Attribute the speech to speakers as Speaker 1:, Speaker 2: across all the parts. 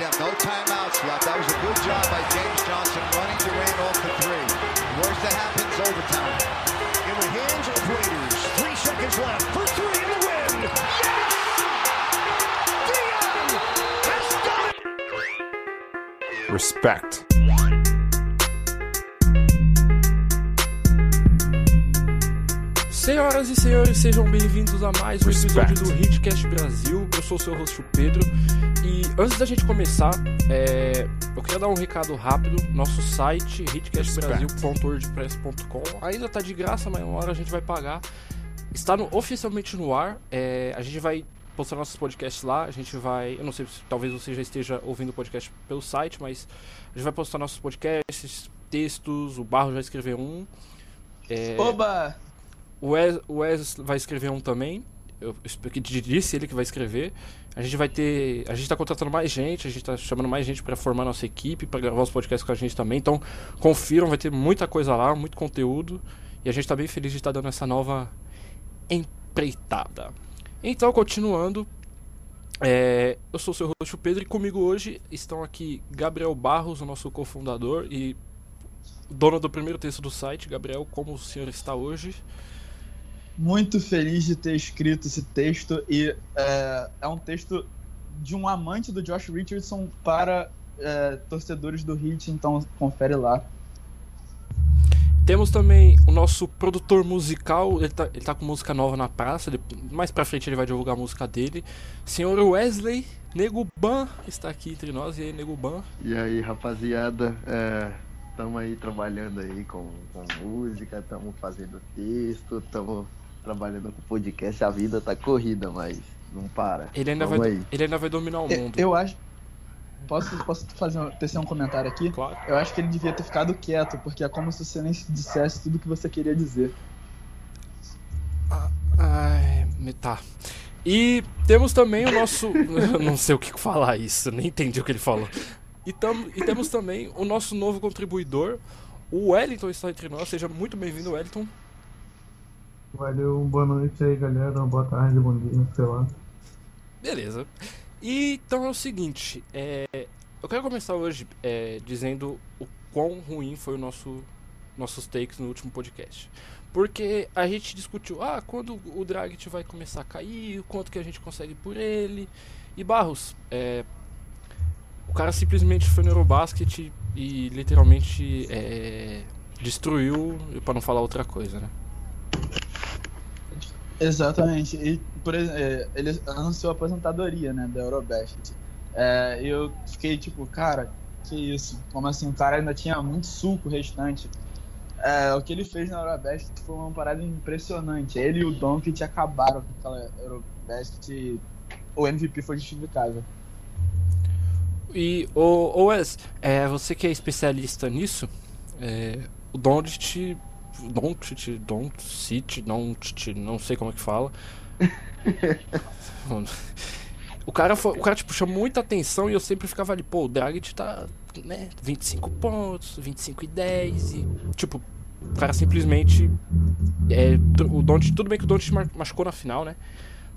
Speaker 1: to have no timeouts left. That was a good job by James Johnson running Durant off the three. Worst that happens, overtime.
Speaker 2: In the hands of Raiders. Three seconds left for three in the win. Yes! Dion has done it!
Speaker 3: Respect. Senhoras e senhores, sejam bem-vindos a mais um
Speaker 4: Respect.
Speaker 3: episódio do Hitcast Brasil. Eu sou o seu host, Pedro. E antes da gente começar, é, eu queria dar um recado rápido. Nosso site, hitcastbrasil.wordpress.com, ainda tá de graça, mas uma hora a gente vai pagar. Está no- oficialmente no ar. é, a gente vai postar nossos podcasts lá. A gente vai. Eu não sei se talvez você já esteja ouvindo o podcast pelo site, mas a gente vai postar nossos podcasts, textos. O Barro já escreveu um. É,
Speaker 5: Oba!
Speaker 3: O Wes, o Wes vai escrever um também. Eu que disse ele que vai escrever. A gente vai ter. A gente tá contratando mais gente, a gente tá chamando mais gente pra formar nossa equipe, pra gravar os podcasts com a gente também. Então, confiram, vai ter muita coisa lá, muito conteúdo. E a gente tá bem feliz de estar dando essa nova empreitada. Então, continuando. é, eu sou o seu host, o Pedro, e comigo hoje estão aqui Gabriel Barros, o nosso cofundador e dono do primeiro texto do site. Gabriel, como o senhor está hoje?
Speaker 5: Muito feliz de ter escrito esse texto e é, é um texto de um amante do Josh Richardson para é, torcedores do Heat, então confere lá.
Speaker 3: Temos também o nosso produtor musical, ele tá, ele tá com música nova na praça, ele- mais pra frente ele vai divulgar a música dele. Senhor Wesley Neguban está aqui entre nós, e aí Neguban?
Speaker 4: E aí, rapaziada, estamos aí trabalhando aí com, com música, estamos fazendo texto, estamos trabalhando com podcast. A vida tá corrida, mas não para.
Speaker 3: Ele ainda,
Speaker 4: Vamos
Speaker 3: vai,
Speaker 4: aí.
Speaker 3: ele ainda vai dominar o mundo.
Speaker 5: eu acho. Posso, posso fazer um, tecer um comentário aqui?
Speaker 3: Claro.
Speaker 5: Eu acho que ele devia ter ficado quieto, porque é como se você nem dissesse tudo que você queria dizer.
Speaker 3: Ai, me- tá. E temos também o nosso. eu não sei o que falar isso, nem entendi o que ele falou. E, tam, e temos também o nosso novo contribuidor, o Wellington está entre nós. Seja muito bem-vindo, Wellington.
Speaker 6: Valeu, boa noite aí, galera. Boa tarde, bom dia, sei lá.
Speaker 3: Beleza. E, então é o seguinte, é, eu quero começar hoje é, dizendo o quão ruim foi o nosso nossos takes no último podcast. Porque a gente discutiu, ah, quando o Dragic vai começar a cair, o quanto que a gente consegue por ele. E Barros, é, o cara simplesmente foi no Eurobasket e literalmente é, destruiu, para não falar outra coisa, né?
Speaker 5: Exatamente. E por, ex- é, ele anunciou a aposentadoria, né, da Eurobasket. É, eu fiquei tipo, cara, que isso? Como assim? O cara ainda tinha muito suco restante. É, o que ele fez na Eurobasket foi uma parada impressionante. Ele e o Doncic acabaram com aquela Eurobasket e o MVP foi justificável.
Speaker 3: E, ô, ô Wes, é, você que é especialista nisso, é, o Doncic, Doncic, Doncic, Doncic, não sei como é que fala. O cara, foi, o cara tipo, chamou muita atenção e eu sempre ficava ali, pô, o Dragic tá, né, 25 pontos, 25 e 10 e, tipo, o cara simplesmente, é, o Doncic, tudo bem que o Doncic ma- machucou na final, né,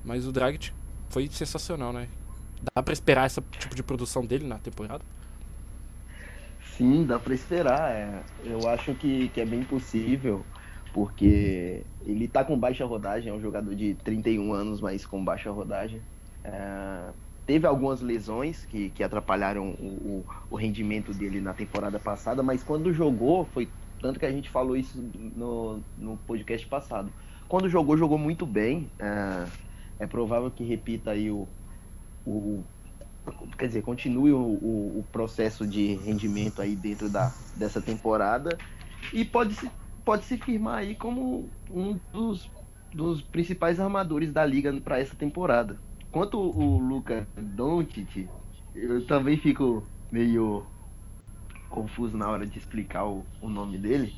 Speaker 3: mas o Dragic foi sensacional, né. Dá pra esperar esse tipo de produção dele na temporada?
Speaker 4: Sim, dá pra esperar. é. Eu acho que, que é bem possível, porque ele tá com baixa rodagem, é um jogador de 31 anos, mas com baixa rodagem. É, teve algumas lesões que, que atrapalharam o, o, o rendimento dele na temporada passada, mas quando jogou, foi tanto que a gente falou isso no, no podcast passado. Quando jogou, jogou muito bem. É, é provável que repita aí o, o quer dizer, continue o, o, o processo de rendimento aí dentro da, dessa temporada e pode se, pode se firmar aí como um dos, dos principais armadores da liga para essa temporada. Quanto o Luca Doncic, eu também fico meio confuso na hora de explicar o, o nome dele.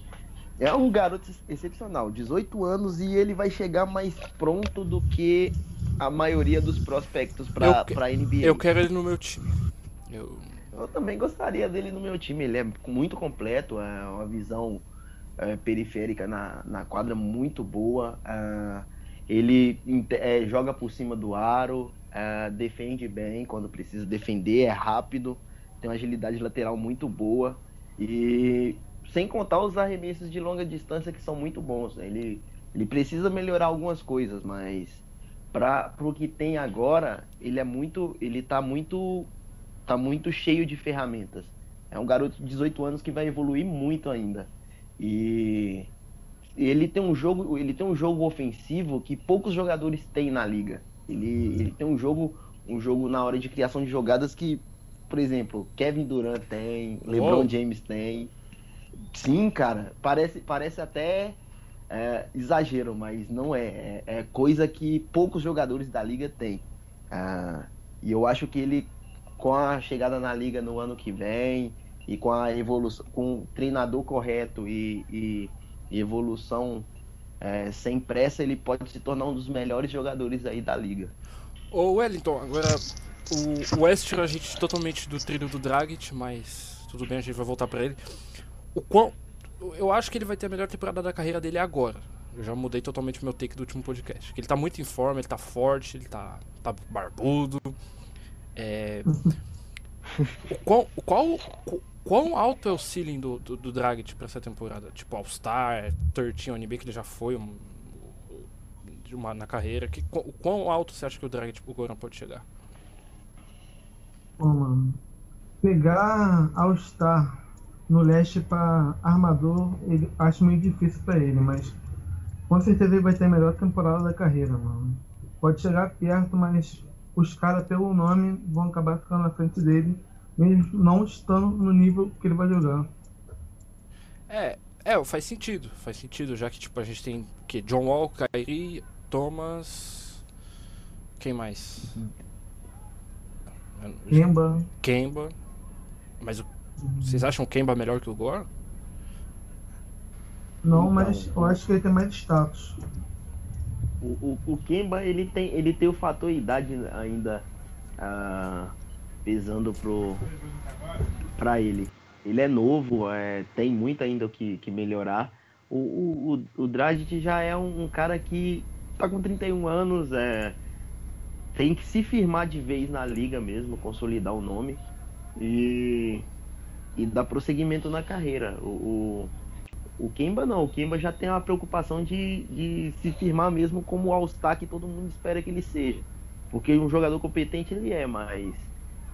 Speaker 4: É um garoto excepcional, 18 anos e ele vai chegar mais pronto do que a maioria dos prospectos para para NBA.
Speaker 3: Eu quero ele no meu time. Eu,
Speaker 4: Eu também gostaria dele no meu time. Ele é muito completo, é uma visão é, periférica na, na quadra muito boa. é, ele é, joga por cima do aro, uh, defende bem quando precisa defender, é rápido, tem uma agilidade lateral muito boa e sem contar os arremessos de longa distância que são muito bons. Né? Ele, ele precisa melhorar algumas coisas, mas para o que tem agora, ele é muito, ele tá muito, tá muito cheio de ferramentas. É um garoto de 18 anos que vai evoluir muito ainda. E ele tem um jogo, ele tem um jogo ofensivo que poucos jogadores têm na liga. Ele, ele tem um jogo, um jogo na hora de criação de jogadas que, por exemplo, Kevin Durant tem, LeBron James tem. Sim, cara, parece, parece até é, exagero, mas não é. é. é. coisa que poucos jogadores da liga têm. Ah, e eu acho que ele, com a chegada na liga no ano que vem e com a evolução, com o treinador correto e, e, e evolução é, sem pressa, ele pode se tornar um dos melhores jogadores aí da liga.
Speaker 3: Ô Wellington, agora o West tirou a gente totalmente do trilho do Dragic, mas tudo bem, a gente vai voltar para ele. O quão, eu acho que ele vai ter a melhor temporada da carreira dele agora. Eu já mudei totalmente o meu take do último podcast. Ele tá muito em forma, ele tá forte, ele tá, tá barbudo. É... qual, qual, quão alto é o ceiling do, do, do Dragic pra essa temporada? Tipo, All-Star, 13 NBA, que ele já foi um, uma, na carreira. Que, quão alto você acha que o Dragic, o Goran pode chegar?
Speaker 6: Pô, mano. Pegar All-Star no leste para armador, ele, acho meio difícil para ele, mas com certeza ele vai ter a melhor temporada da carreira, mano. Pode chegar perto, mas os caras, pelo nome, vão acabar ficando na frente dele, mesmo não estando no nível que ele vai jogar.
Speaker 3: É, é, faz sentido, faz sentido, já que tipo, a gente tem que John Wall, Kyrie, Thomas. Quem mais?
Speaker 6: Kemba.
Speaker 3: Kemba. Mas o vocês acham o Kemba melhor que o Gore?
Speaker 6: Não, então, mas eu acho que ele tem mais status.
Speaker 4: O, o, o Kemba ele tem, ele tem o fator idade ainda uh, pesando pro, pra ele. Ele é novo, é, tem muito ainda o que, que melhorar. O, o, o, o Dragic já é um, um, cara que tá com 31 anos, é, tem que se firmar de vez na liga mesmo, consolidar o nome. E e dar prosseguimento na carreira. O, o, o Kemba não, o Kemba já tem uma preocupação de, de se firmar mesmo como o All-Star que todo mundo espera que ele seja. Porque um jogador competente ele é, mas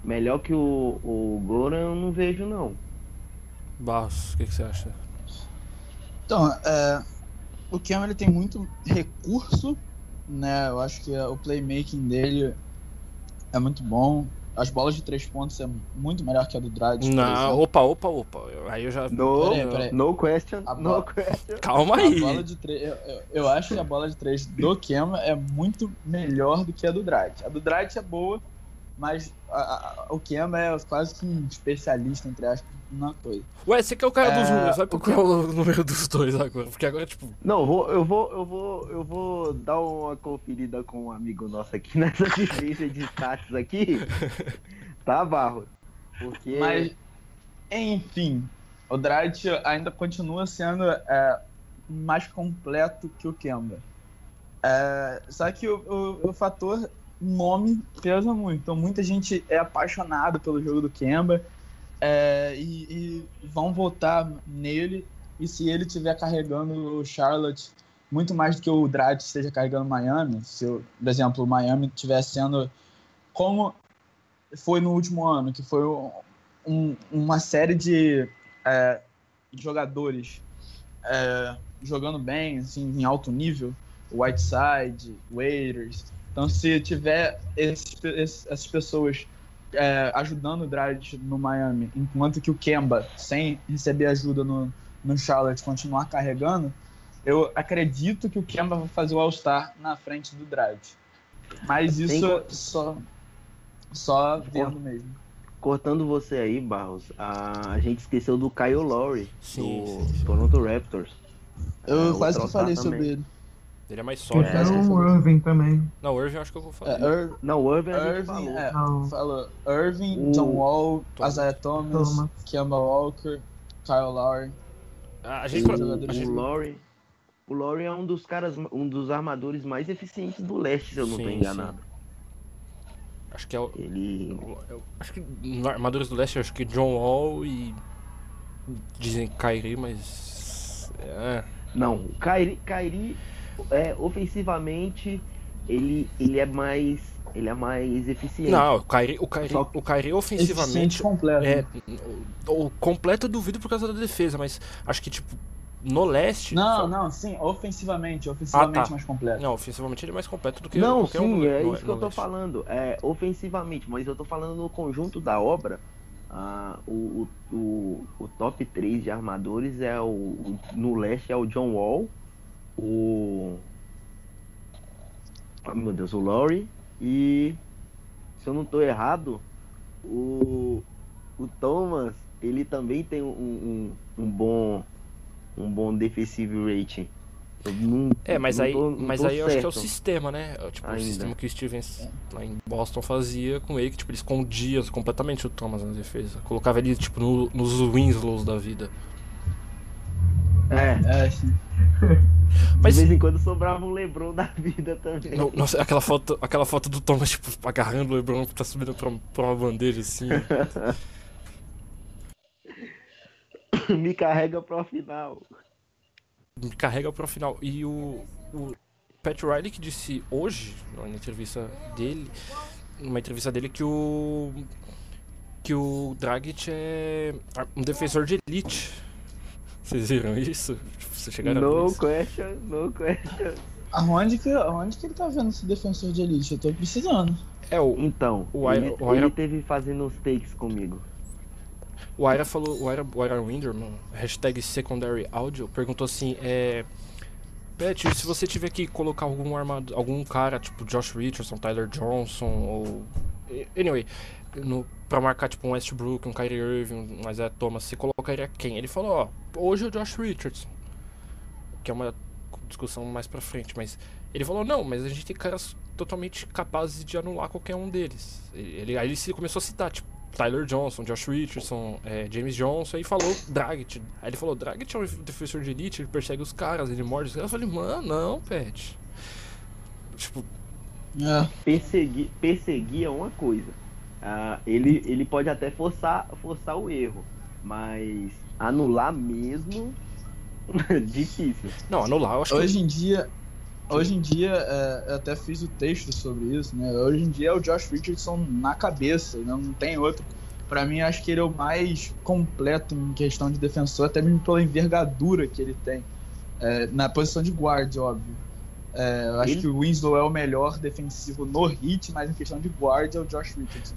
Speaker 4: melhor que o, o Goran eu não vejo não.
Speaker 3: Barros, o que, que, você acha?
Speaker 5: Então, é, o Kemba ele tem muito recurso, né? Eu acho que o playmaking dele é muito bom as bolas de três pontos é muito melhor que a do Dragic.
Speaker 3: Não, opa, opa, opa. Aí eu já.
Speaker 4: No, peraí, peraí. no question. No question.
Speaker 3: Calma aí.
Speaker 5: A bola de três, eu, eu, eu, acho que a bola de três do Kema é muito melhor do que a do Dragic. A do Dragic é boa, mas a, a, o Kema é quase que um especialista, entre aspas, na coisa.
Speaker 3: Ué, você que é o cara é, dos números, vai procurar o, o número dos dois agora, porque agora, tipo...
Speaker 4: Não, eu vou, eu vou, eu vou, eu vou dar uma conferida com um amigo nosso aqui nessa diferença de status aqui, tá, Barro? Porque...
Speaker 5: Mas, enfim, o Dragic ainda continua sendo é, mais completo que o Kemba. É, só que o, o, o fator nome pesa muito. Então muita gente é apaixonado pelo jogo do Kemba é, e, e, vão votar nele. E se ele estiver carregando o Charlotte muito mais do que o Dragic esteja carregando Miami, se, por exemplo, o Miami estiver sendo como foi no último ano, que foi um, uma série de é, jogadores é, jogando bem, assim, em alto nível, Whiteside, Waiters. Então, se tiver esses, essas pessoas é, ajudando o Dragic no Miami, enquanto que o Kemba, sem receber ajuda no, no Charlotte, continuar carregando, eu acredito que o Kemba vai fazer o All-Star na frente do Dragic. Mas isso Tem... só, só vendo mesmo.
Speaker 4: Cortando você aí, Barros, a, a gente esqueceu do Kyle Lowry, sim, do sim, sim. Toronto Raptors.
Speaker 5: Eu é, quase que falei sobre ele.
Speaker 3: Ele é mais sólido.
Speaker 6: É, o Irving também.
Speaker 3: Não, o Irving eu acho que eu vou falar.
Speaker 5: É, Ir...
Speaker 4: Não, o Irving,
Speaker 5: Irving falou. É, falou. Irving, o... John Wall, Tom. Isaiah Thomas, Thomas, Kemba Walker, Kyle Lowry.
Speaker 3: Ah, a gente...
Speaker 4: O, gente... o Lowry... O Lowry é um dos caras, um dos armadores mais eficientes do leste, se eu não sim, tô enganado.
Speaker 3: Acho que é o.
Speaker 4: Ele.
Speaker 3: eu acho que Armadores do Leste, acho que John Wall e. Dizem Kyrie, mas. É.
Speaker 4: Não, o Kyrie, Kyrie é, ofensivamente, ele, ele é mais. Ele é mais eficiente.
Speaker 3: Não, o Kyrie, o
Speaker 4: Só-
Speaker 3: o
Speaker 5: Eficiente
Speaker 3: ofensivamente.
Speaker 5: completo.
Speaker 3: É, o o completo eu duvido por causa da defesa, mas acho que, tipo, no leste.
Speaker 5: Não,
Speaker 3: só-
Speaker 5: não, sim, ofensivamente, ofensivamente
Speaker 3: Ah, tá.
Speaker 5: mais completo.
Speaker 3: Não, ofensivamente ele é mais completo do que
Speaker 4: Não,
Speaker 3: qualquer um
Speaker 4: sim,
Speaker 3: no-
Speaker 4: é
Speaker 3: no-
Speaker 4: isso que eu tô
Speaker 3: leste.
Speaker 4: falando. É, ofensivamente, mas eu tô falando no conjunto da obra. ah, o, o, o, o top 3 de armadores é o, o- No leste é o John Wall, o. ah, meu Deus, o Laurie e. Se eu não tô errado, o. O Thomas, ele também tem um, um, um bom. Um bom defensive rating. Não-
Speaker 3: É, mas aí,
Speaker 4: tô-
Speaker 3: mas aí eu acho que é o sistema, né? É, Tipo, o
Speaker 4: Ainda.
Speaker 3: sistema que o Stevens lá em Boston fazia com ele, que tipo, ele escondia completamente o Thomas na defesa. Colocava ele, tipo, no- nos Winslows da vida.
Speaker 4: É,
Speaker 5: É, sim.
Speaker 3: Mas,
Speaker 4: de vez em quando sobrava um Lebron da vida também.
Speaker 3: no- nossa, aquela foto, aquela foto do Thomas, tipo, agarrando o LeBron que tá subindo pra, pra uma bandeja, assim.
Speaker 4: Me carrega pro final.
Speaker 3: me carrega pro final. E o, o Pat Riley que disse hoje, na entrevista dele, numa entrevista dele que o que o Dragic é um defensor de elite. Vocês viram isso? Vocês chegaram a ver
Speaker 4: No
Speaker 3: isso?
Speaker 4: question, no question.
Speaker 5: Aonde que, aonde que ele tá vendo esse defensor de elite? Eu tô precisando.
Speaker 3: É, o,
Speaker 4: Então,
Speaker 3: O
Speaker 4: ele,
Speaker 3: Ira- o Ira-
Speaker 4: ele teve fazendo uns takes comigo.
Speaker 3: o Aira falou, o Aira, o Aira Winderman, hashtag secondary audio, perguntou assim, é... Pat, se você tiver que colocar algum armado, algum cara, tipo Josh Richardson, Tyler Johnson, ou... Anyway, pra marcar tipo um Westbrook, um Kyrie Irving, um Isaiah Thomas, você colocaria quem? Ele falou, ó, hoje é o Josh Richardson. Que é uma discussão mais pra frente, mas... Ele falou, não, mas a gente tem caras totalmente capazes de anular qualquer um deles. Ele, aí ele começou a citar, tipo, Tyler Johnson, Josh Richardson, é, James Johnson, e falou Dragic. Aí ele falou, Dragic é um defensor de elite, ele persegue os caras, ele morde os caras. Eu falei, mano, não, Pet. Tipo,
Speaker 5: É.
Speaker 4: Perseguir é uma coisa. Ah, ele, ele pode até forçar, forçar o erro, mas anular mesmo, difícil.
Speaker 3: não, anular, eu acho que...
Speaker 5: Hoje em dia, hoje em dia, é, eu até fiz o texto sobre isso, né? Hoje em dia é o Josh Richardson na cabeça, não, não tem outro. Pra mim, acho que ele é o mais completo em questão de defensor, até mesmo pela envergadura que ele tem. É, na posição de guard, óbvio. É, eu acho
Speaker 4: Ele-
Speaker 5: que o Winslow é o melhor defensivo no hit, mas em questão de guard é o Josh Richardson.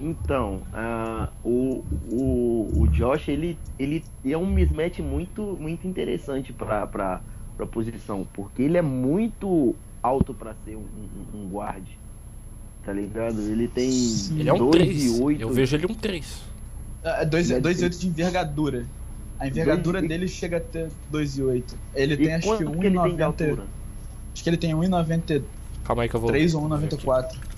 Speaker 4: Então, ah, o, o, o Josh, ele, ele é um mismatch muito, muito interessante pra, pra, pra posição, porque ele é muito alto pra ser um, um, um guard. Tá ligado? Ele tem
Speaker 3: Ele é um
Speaker 4: 2
Speaker 3: 3.
Speaker 4: e 8.
Speaker 3: Eu vejo ele um 3.
Speaker 5: É 2
Speaker 4: Deve
Speaker 5: e
Speaker 4: ser.
Speaker 5: 8 de envergadura. A envergadura
Speaker 4: Dois e-
Speaker 5: dele chega até 2 e 8. Ele tem
Speaker 4: E
Speaker 5: acho
Speaker 4: quanto
Speaker 5: que
Speaker 4: que ele tem de
Speaker 5: 1,90.
Speaker 4: altura?
Speaker 5: Acho que ele tem 1,93
Speaker 3: Calma aí que eu vou...
Speaker 5: ou 1,94.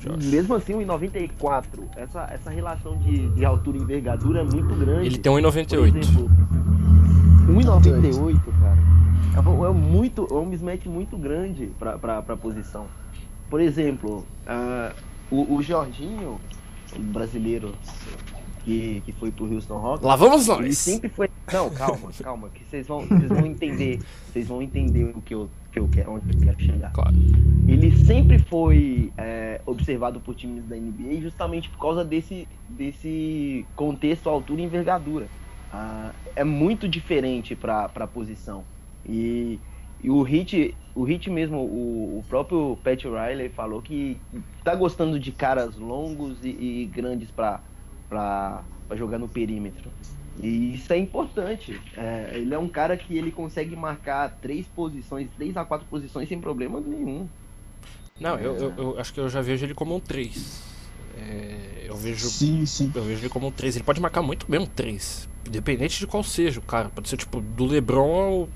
Speaker 3: Josh.
Speaker 4: Mesmo assim, 1,94. Essa, essa relação de, de altura e envergadura é muito grande.
Speaker 3: Ele tem
Speaker 4: Por
Speaker 3: 1,98.
Speaker 4: exemplo, 1,98, cara. É, é muito, é um mismatch muito grande pra, pra, pra posição. Por exemplo, ah, o, o Jorginho, o brasileiro que, que foi pro Houston Rockets,
Speaker 3: Lá vamos
Speaker 4: ele
Speaker 3: nós!
Speaker 4: sempre foi. Não, calma, calma, que vocês vão, vocês vão entender. Vocês vão entender o que eu, que eu quero, onde eu quero chegar.
Speaker 3: Claro.
Speaker 4: Ele sempre foi é, observado por times da NBA justamente por causa desse, desse contexto altura e envergadura. Ah, é muito diferente para a posição. E, e o Hit, o Hit mesmo, o, o próprio Pat Riley falou que tá gostando de caras longos e, e grandes para jogar no perímetro. E isso é importante. É, ele é um cara que ele consegue marcar três posições, três a quatro posições sem problema nenhum.
Speaker 3: Não, eu, eu, eu acho que eu já vejo ele como um 3. É, eu vejo
Speaker 5: Sim, sim.
Speaker 3: Eu vejo ele como um 3. Ele pode marcar muito bem um 3. Independente de qual seja o cara. Pode ser tipo do LeBron ao.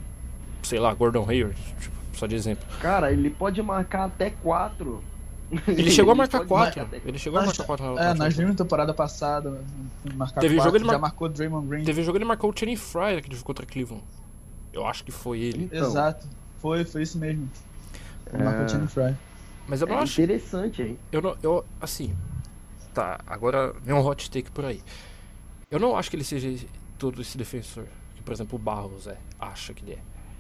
Speaker 3: Sei lá, Gordon Hayward. Tipo, só de exemplo.
Speaker 4: Cara, ele pode marcar até quatro.
Speaker 3: Ele chegou a marcar
Speaker 4: pode
Speaker 3: 4.
Speaker 4: marcar até-
Speaker 3: Ele chegou a marcar 4 na
Speaker 5: É, nós vimos na temporada passada. Marcar
Speaker 3: Teve
Speaker 5: quatro,
Speaker 3: jogo ele
Speaker 5: já
Speaker 3: mar-
Speaker 5: marcou Draymond Green.
Speaker 3: Teve um jogo ele marcou o Channing Fryer que ele ficou contra Cleveland. Eu acho que foi ele.
Speaker 4: Então,
Speaker 5: Exato. Foi, foi isso mesmo. Ele
Speaker 4: É.
Speaker 5: marcou o Channing Fry.
Speaker 3: Mas eu não
Speaker 4: é
Speaker 3: acho.
Speaker 4: interessante, hein?
Speaker 3: Eu não. Eu, assim. Tá, agora vem um hot take por aí. Eu não acho que ele seja todo esse defensor. Que, por exemplo, o Barros é, acha que ele é.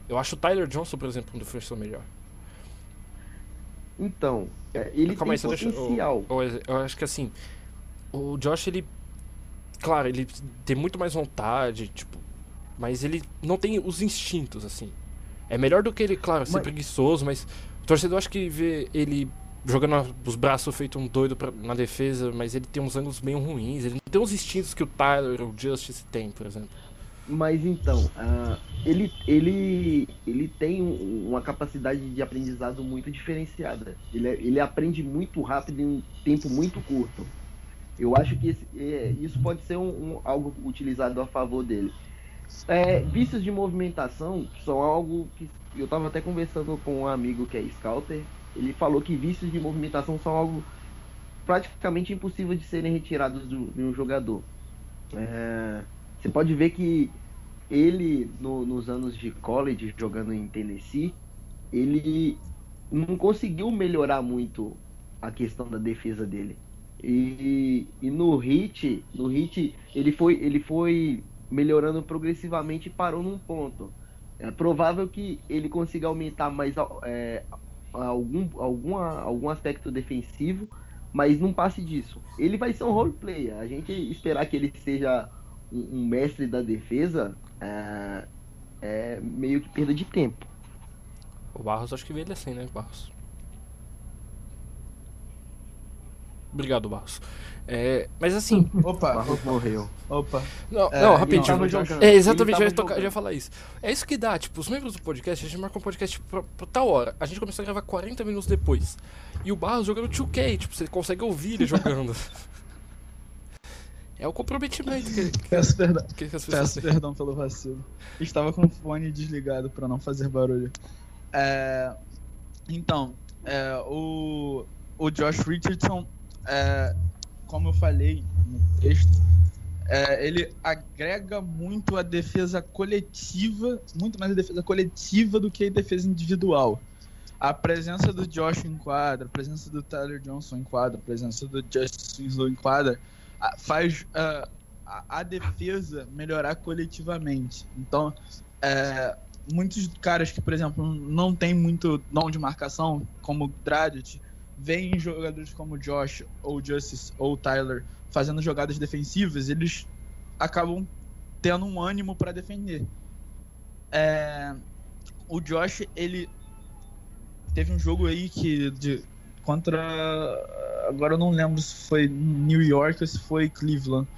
Speaker 3: Eu acho o Tyler Johnson, por exemplo, um defensor melhor.
Speaker 4: Então, é, ele
Speaker 3: Calma
Speaker 4: tem
Speaker 3: aí, deixa-
Speaker 4: potencial.
Speaker 3: Eu, eu- eu acho que assim. O Josh, ele. Claro, ele tem muito mais vontade, tipo. Mas ele não tem os instintos, assim. É melhor do que ele, claro, ser
Speaker 4: Mas-
Speaker 3: preguiçoso, mas. O torcedor acho que vê ele jogando os braços feito um doido pra- na defesa, mas ele tem uns ângulos meio ruins. Ele não tem os instintos que o Tyler ou o Justice tem, por exemplo.
Speaker 4: Mas então, ah, ele, ele, ele tem um- uma capacidade de aprendizado muito diferenciada. Ele, é- ele aprende muito rápido em um tempo muito curto. Eu acho que esse- é, isso pode ser um, um- algo utilizado a favor dele. É, vícios de movimentação são algo que eu estava até conversando com um amigo que é scouter. Ele falou que vícios de movimentação são algo praticamente impossível de serem retirados do- de um jogador. É, você pode ver que ele, no- nos anos de college, jogando em Tennessee, ele não conseguiu melhorar muito a questão da defesa dele. E, e no hit, no hit, ele foi, ele foi melhorando progressivamente e parou num ponto. É provável que ele consiga aumentar mais é, algum, alguma, algum aspecto defensivo, mas não passe disso. Ele vai ser um role player. A gente esperar que ele seja um, um mestre da defesa é, é meio que perda de tempo.
Speaker 3: O Barros acho que ele assim, né, Barros? Obrigado, Barros. É, mas assim,
Speaker 5: Opa,
Speaker 4: Barros morreu.
Speaker 5: opa.
Speaker 3: Não,
Speaker 5: É,
Speaker 3: não, rapidinho. É, exatamente, eu ia,
Speaker 4: tava
Speaker 3: tocar- eu ia falar isso. É isso que dá, tipo, os membros do podcast, a gente marca um podcast pra, pra tal hora. A gente começou a gravar 40 minutos depois. E o Barros jogando 2K, tipo, você consegue ouvir ele jogando. é o comprometimento que, que,
Speaker 5: Peço perdão,
Speaker 3: que as pessoas
Speaker 5: peço perdão pelo vacilo. Estava com o fone desligado para não fazer barulho. É, então, é, o, o Josh Richardson, é, como eu falei no texto, é, ele agrega muito a defesa coletiva, muito mais a defesa coletiva do que a defesa individual. A presença do Josh em quadra, a presença do Tyler Johnson em quadra, a presença do Justice Winslow em quadra, faz ah, a, a defesa melhorar coletivamente. Então, é, muitos caras que, por exemplo, não tem muito dom de marcação, como o Dragic, veem jogadores como Josh, ou Justice, ou Tyler fazendo jogadas defensivas, eles acabam tendo um ânimo para defender. É, o Josh, ele teve um jogo aí que de, contra agora eu não lembro se foi New York ou se foi Cleveland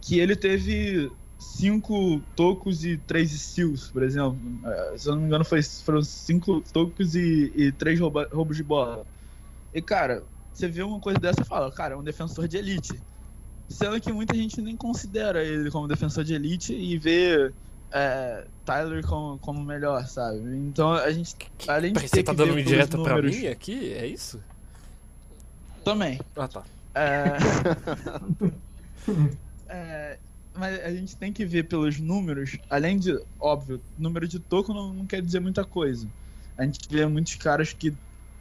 Speaker 5: que ele teve cinco tocos e três steals, por exemplo. É, Se eu não me engano, foi, foram cinco tocos e, e três roubos de bola. E, cara, você vê uma coisa dessa e fala, cara, é um defensor de elite. Sendo que muita gente nem considera ele como defensor de elite e vê é, Tyler como, como melhor, sabe? Então a gente, além de ter
Speaker 3: você tá
Speaker 5: que
Speaker 3: dando direto pra
Speaker 5: números-
Speaker 3: mim aqui? É isso?
Speaker 5: Também.
Speaker 3: Ah, tá.
Speaker 5: É... É, Mas a gente tem que ver pelos números, além de, óbvio, número de toco não, não quer dizer muita coisa. A gente vê muitos caras que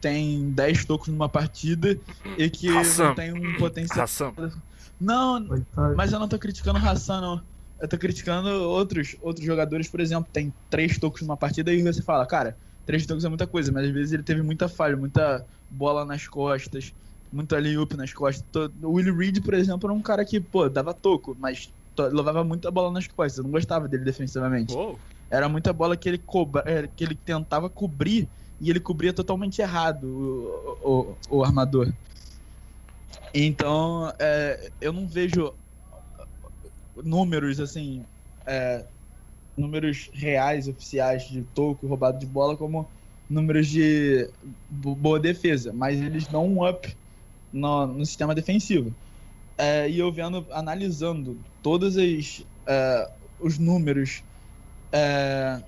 Speaker 5: tem 10 tocos numa partida e que
Speaker 3: Hassan.
Speaker 5: não tem um potencial.
Speaker 3: Ração.
Speaker 5: Não, mas eu não tô criticando o Hassan, não. Eu tô criticando outros, outros jogadores, por exemplo, tem três tocos numa partida e você fala, cara, três tocos é muita coisa, mas às vezes ele teve muita falha, muita bola nas costas, muito alley-oop nas costas. O Willie Reed, por exemplo, era um cara que, pô, dava toco, mas levava muita bola nas costas. Eu não gostava dele defensivamente.
Speaker 3: Uou.
Speaker 5: Era muita bola que ele, cobra, é, que ele tentava cobrir e ele cobria totalmente errado o, o, o armador. Então, é, eu não vejo números assim, é, números reais, oficiais de toco, roubado de bola, como números de bo- boa defesa, mas eles dão um up no, no sistema defensivo. É, e eu vendo, analisando todos as, é, os números é,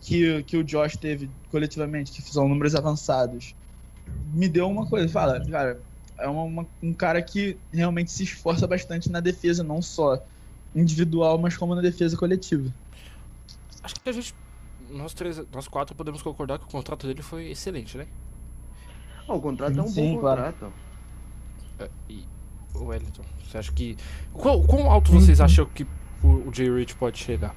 Speaker 5: que, que o Josh teve coletivamente, que são números avançados, me deu uma coisa, fala, cara, é uma- uma- um cara que realmente se esforça bastante na defesa, não só individual, mas como na defesa coletiva.
Speaker 3: Acho que a gente. Nós três, nós quatro podemos concordar que o contrato dele foi excelente, né?
Speaker 4: O contrato é um
Speaker 5: Sim,
Speaker 4: bom
Speaker 5: claro.
Speaker 4: contrato.
Speaker 3: É, e o Wellington, você acha que. Qual, quão alto vocês acham que o, o Jay Rich pode chegar?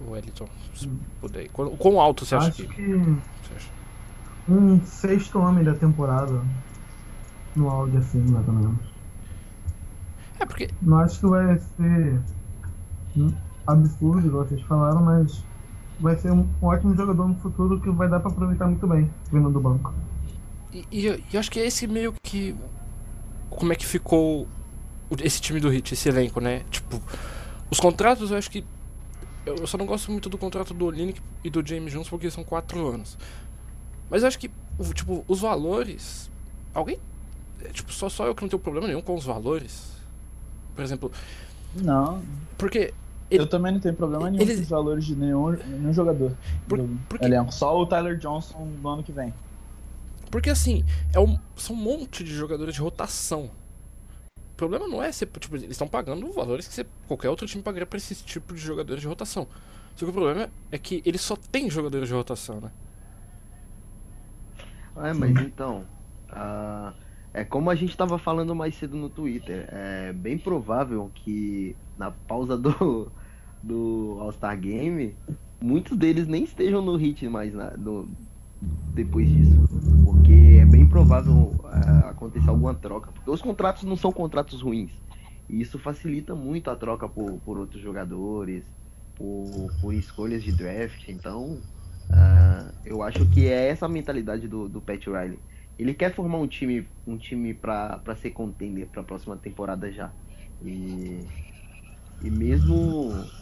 Speaker 3: O Wellington, se puder. Quão, quão alto você acha
Speaker 6: Acho
Speaker 3: que.
Speaker 6: que um sexto homem da temporada. No áudio assim, mais ou menos.
Speaker 3: É porque.
Speaker 6: Não acho que vai ser absurdo, vocês falaram, mas vai ser um, ótimo jogador no futuro que vai dar pra aproveitar muito bem, vindo do banco.
Speaker 3: E, e eu, eu acho que é esse meio que. Como é que ficou esse time do Hit, esse elenco, né? Tipo, os contratos eu acho que. Eu só não gosto muito do contrato do Olinick e do James Jones porque são quatro anos. Mas eu acho que, tipo, os valores. Alguém. é, Tipo, só, só eu que não tenho problema nenhum com os valores. Por exemplo,
Speaker 5: Não,
Speaker 3: porque. Ele-
Speaker 5: eu também não tenho problema nenhum
Speaker 3: eles-
Speaker 5: com os valores de nenhum, nenhum jogador
Speaker 3: Por-
Speaker 5: do
Speaker 3: porque-
Speaker 5: elenco. Só o Tyler Johnson do ano que vem.
Speaker 3: Porque assim, é um, são um monte de jogadores de rotação. O problema não é ser, tipo, eles estão pagando valores que você- qualquer outro time pagaria pra esse tipo de jogadores de rotação. Só que o problema é que eles só tem jogadores de rotação, né?
Speaker 4: É, mas então, ah, é como a gente estava falando mais cedo no Twitter, é bem provável que na pausa do, do All-Star Game, muitos deles nem estejam no hit mais na- no- depois disso. Provável ah, acontecer alguma troca. Porque os contratos não são contratos ruins. E isso facilita muito a troca por, por outros jogadores, por, por escolhas de draft. Então, ah, eu acho que é essa a mentalidade do, do Pat Riley. Ele quer formar um time, um time para ser contender para a próxima temporada já. E, e mesmo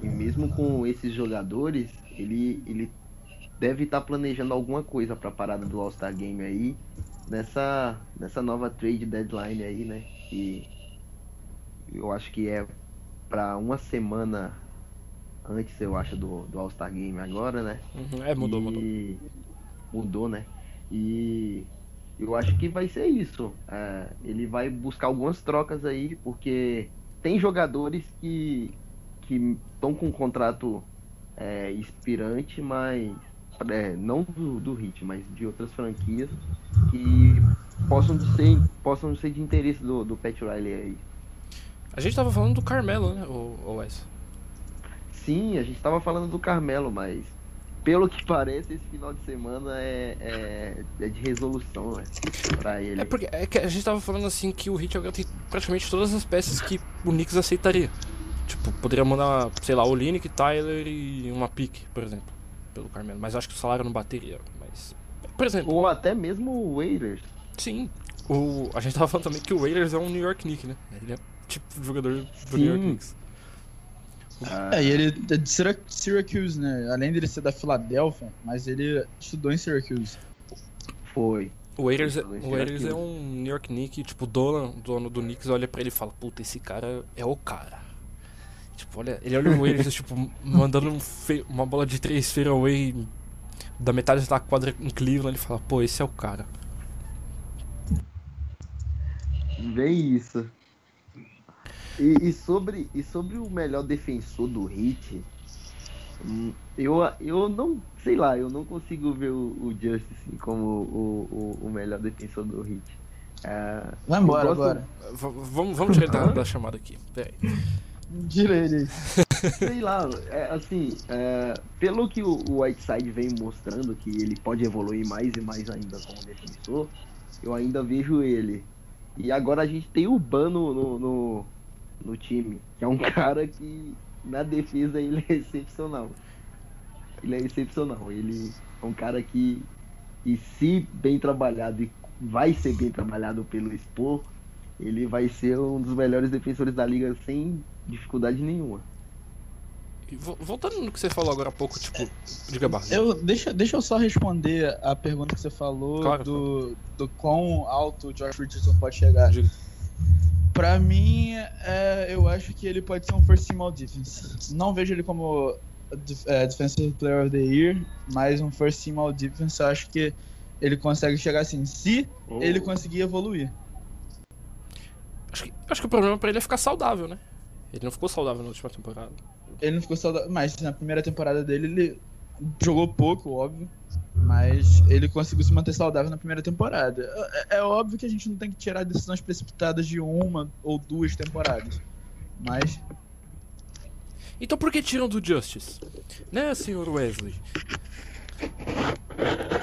Speaker 4: e mesmo com esses jogadores, ele, ele deve estar planejando alguma coisa para a parada do All-Star Game aí, nessa, nessa nova trade deadline aí, né? E eu acho que é para uma semana antes, eu acho, do, do All-Star Game agora, né?
Speaker 3: Uhum, É, mudou, mudou.
Speaker 4: E Mudou, né? E eu acho que vai ser isso. É, ele vai buscar algumas trocas aí, porque tem jogadores que que estão com um contrato é, expirante, mas é, não do, do Hit, mas de outras franquias que possam ser, possam ser de interesse do, do Pat Riley aí.
Speaker 3: A gente tava falando do Carmelo, né, o, o Wes?
Speaker 4: Sim, a gente tava falando do Carmelo, mas pelo que parece, esse final de semana é, é, é de resolução, né? Pra ele.
Speaker 3: É porque é que a gente tava falando assim que o Hit agora tem praticamente todas as peças que o Knicks aceitaria. Tipo, poderia mandar, sei lá, o Linick, Tyler e uma pique, por exemplo, pelo Carmelo. Mas acho que o salário não bateria. Mas. Por exemplo,
Speaker 4: Ou até mesmo o Waiters.
Speaker 3: sim. O, a gente tava falando também que o Wailers é um New York Knicks, né? Ele é tipo jogador do New York
Speaker 4: Sim.
Speaker 3: Knicks.
Speaker 5: É, e ele é de Syrac- Syracuse, né? Além dele ser da Filadélfia, mas ele estudou em Syracuse.
Speaker 4: Foi.
Speaker 3: O Waiters, é- o Waiters é um New York Knicks, tipo, o dono, dono do Knicks olha pra ele e fala, puta, esse cara é o cara. Tipo, olha, ele olha o Waiters, tipo, mandando um uma bola de três fairway da metade da quadra em Cleveland, ele fala, pô, esse é o cara.
Speaker 4: Vê isso. E, e sobre, e sobre o melhor defensor do Hit, hum, eu, eu não, sei lá, eu não consigo ver o, o Justice como o, o, o melhor defensor do Hit. É,
Speaker 5: Vai embora
Speaker 4: gosto-
Speaker 5: agora.
Speaker 3: V- vamos, vamos tirar da, da chamada aqui. Pera aí.
Speaker 5: Aí.
Speaker 4: Sei lá, é, assim, é, pelo que o, o Whiteside vem mostrando que ele pode evoluir mais e mais ainda como defensor, eu ainda vejo ele. E agora a gente tem o Ban no, no, no, time, que é um cara que na defesa ele é excepcional. Ele é excepcional. Ele é um cara que, que se bem trabalhado e vai ser bem trabalhado pelo Spor, ele vai ser um dos melhores defensores da liga sem dificuldade nenhuma.
Speaker 3: Vo- voltando no que você falou agora há pouco, tipo, diga Barra.
Speaker 5: Eu, deixa, deixa eu só responder a pergunta que você falou
Speaker 3: Claro,
Speaker 5: do, do quão alto o Josh Richardson pode chegar.
Speaker 3: Diga.
Speaker 5: Pra mim, é, eu acho que ele pode ser um first team all defense. Não vejo ele como é, Defensive Player of the Year, mas um first team all defense. Eu acho que ele consegue chegar assim, se ele conseguir evoluir.
Speaker 3: Acho que, acho que o problema pra ele é ficar saudável, né? Ele não ficou saudável na última temporada.
Speaker 5: Ele não ficou saudável, mas na primeira temporada dele ele jogou pouco, óbvio. Mas ele conseguiu se manter saudável na primeira temporada. É, é óbvio que a gente não tem que tirar decisões precipitadas de uma ou duas temporadas. Mas
Speaker 3: Então por que tiram do Justice? Né, senhor Wesley?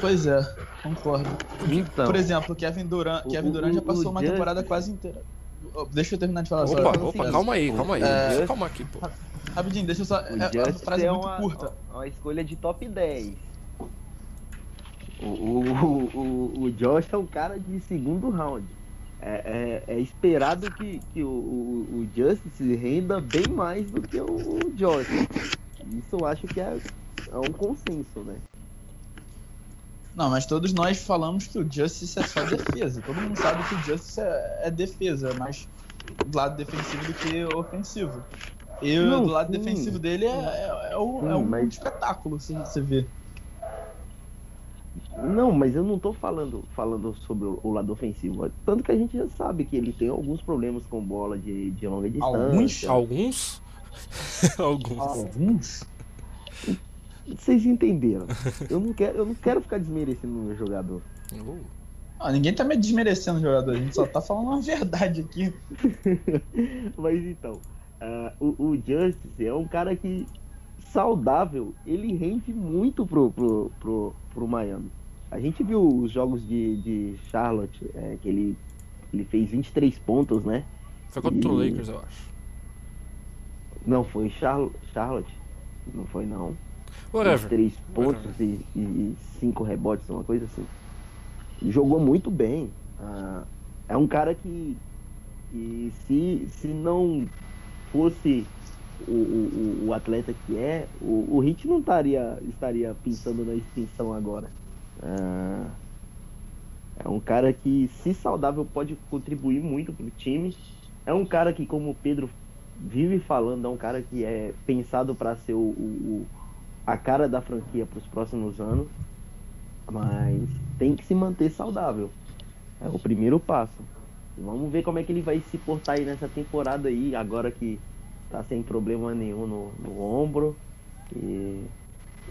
Speaker 5: Pois é, concordo.
Speaker 4: Então,
Speaker 5: Por exemplo, Kevin Durant,
Speaker 4: o-
Speaker 5: Kevin
Speaker 4: o-
Speaker 5: Durant já
Speaker 4: o
Speaker 5: passou uma
Speaker 4: Justice-
Speaker 5: temporada quase inteira. Deixa eu terminar de falar.
Speaker 3: Opa,
Speaker 4: só-
Speaker 3: opa,
Speaker 4: assim,
Speaker 3: calma aí, calma aí.
Speaker 4: Justice-
Speaker 3: Calma aqui, pô.
Speaker 5: Rapidinho, deixa eu só.
Speaker 4: o
Speaker 5: É, é uma frase
Speaker 4: é
Speaker 5: muito
Speaker 4: uma,
Speaker 5: curta.
Speaker 4: uma escolha de top 10. O, o, o, o, o Josh é um cara de segundo round. É, é, é esperado que, que o, o, o Justice renda bem mais do que o, o Josh. Isso eu acho que é, é um consenso, né?
Speaker 5: Não, mas todos nós falamos que o Justice é só defesa. Todo mundo sabe que o Justice é, é defesa, mas do lado defensivo do que ofensivo. E
Speaker 4: Não,
Speaker 5: do lado
Speaker 4: sim.
Speaker 5: defensivo dele é, é, é o-
Speaker 4: Sim,
Speaker 5: é um
Speaker 4: mas-
Speaker 5: espetáculo, se você vê.
Speaker 4: Não, mas eu não tô falando, falando sobre o, o lado ofensivo. Tanto que a gente já sabe que ele tem alguns problemas com bola de, de longa distância.
Speaker 5: Alguns?
Speaker 3: Alguns? Alguns.
Speaker 5: Alguns?
Speaker 4: Vocês entenderam. Eu não quero, eu não quero ficar desmerecendo o meu jogador.
Speaker 3: Oh.
Speaker 5: Ah, ninguém tá me desmerecendo o jogador, a gente só tá falando uma verdade aqui.
Speaker 4: Mas então, ah, o, o Justice é um cara que saudável, ele rende muito pro, pro, pro, pro Miami. A gente viu os jogos de, de Charlotte, é, que ele, ele fez 23 pontos, né?
Speaker 3: Foi contra o
Speaker 4: E-
Speaker 3: Lakers, eu acho.
Speaker 4: Não, foi Charlo- Charlotte. Não foi não.
Speaker 3: Whatever.
Speaker 4: 23 pontos e, e 5 rebotes, uma coisa assim. Jogou muito bem. Ah, é um cara que, que se, se não fosse o, o, o- o atleta que é, o, o Hit não estaria, estaria pensando na extinção agora. Ah, é um cara que, se saudável, pode contribuir muito pro time. É um cara que, como o Pedro vive falando, é um cara que é pensado para ser o, o- o- a cara da franquia para os próximos anos. Mas tem que se manter saudável. É o primeiro passo. Vamos ver como é que ele vai se portar aí nessa temporada aí, agora que tá sem problema nenhum no, no ombro. E,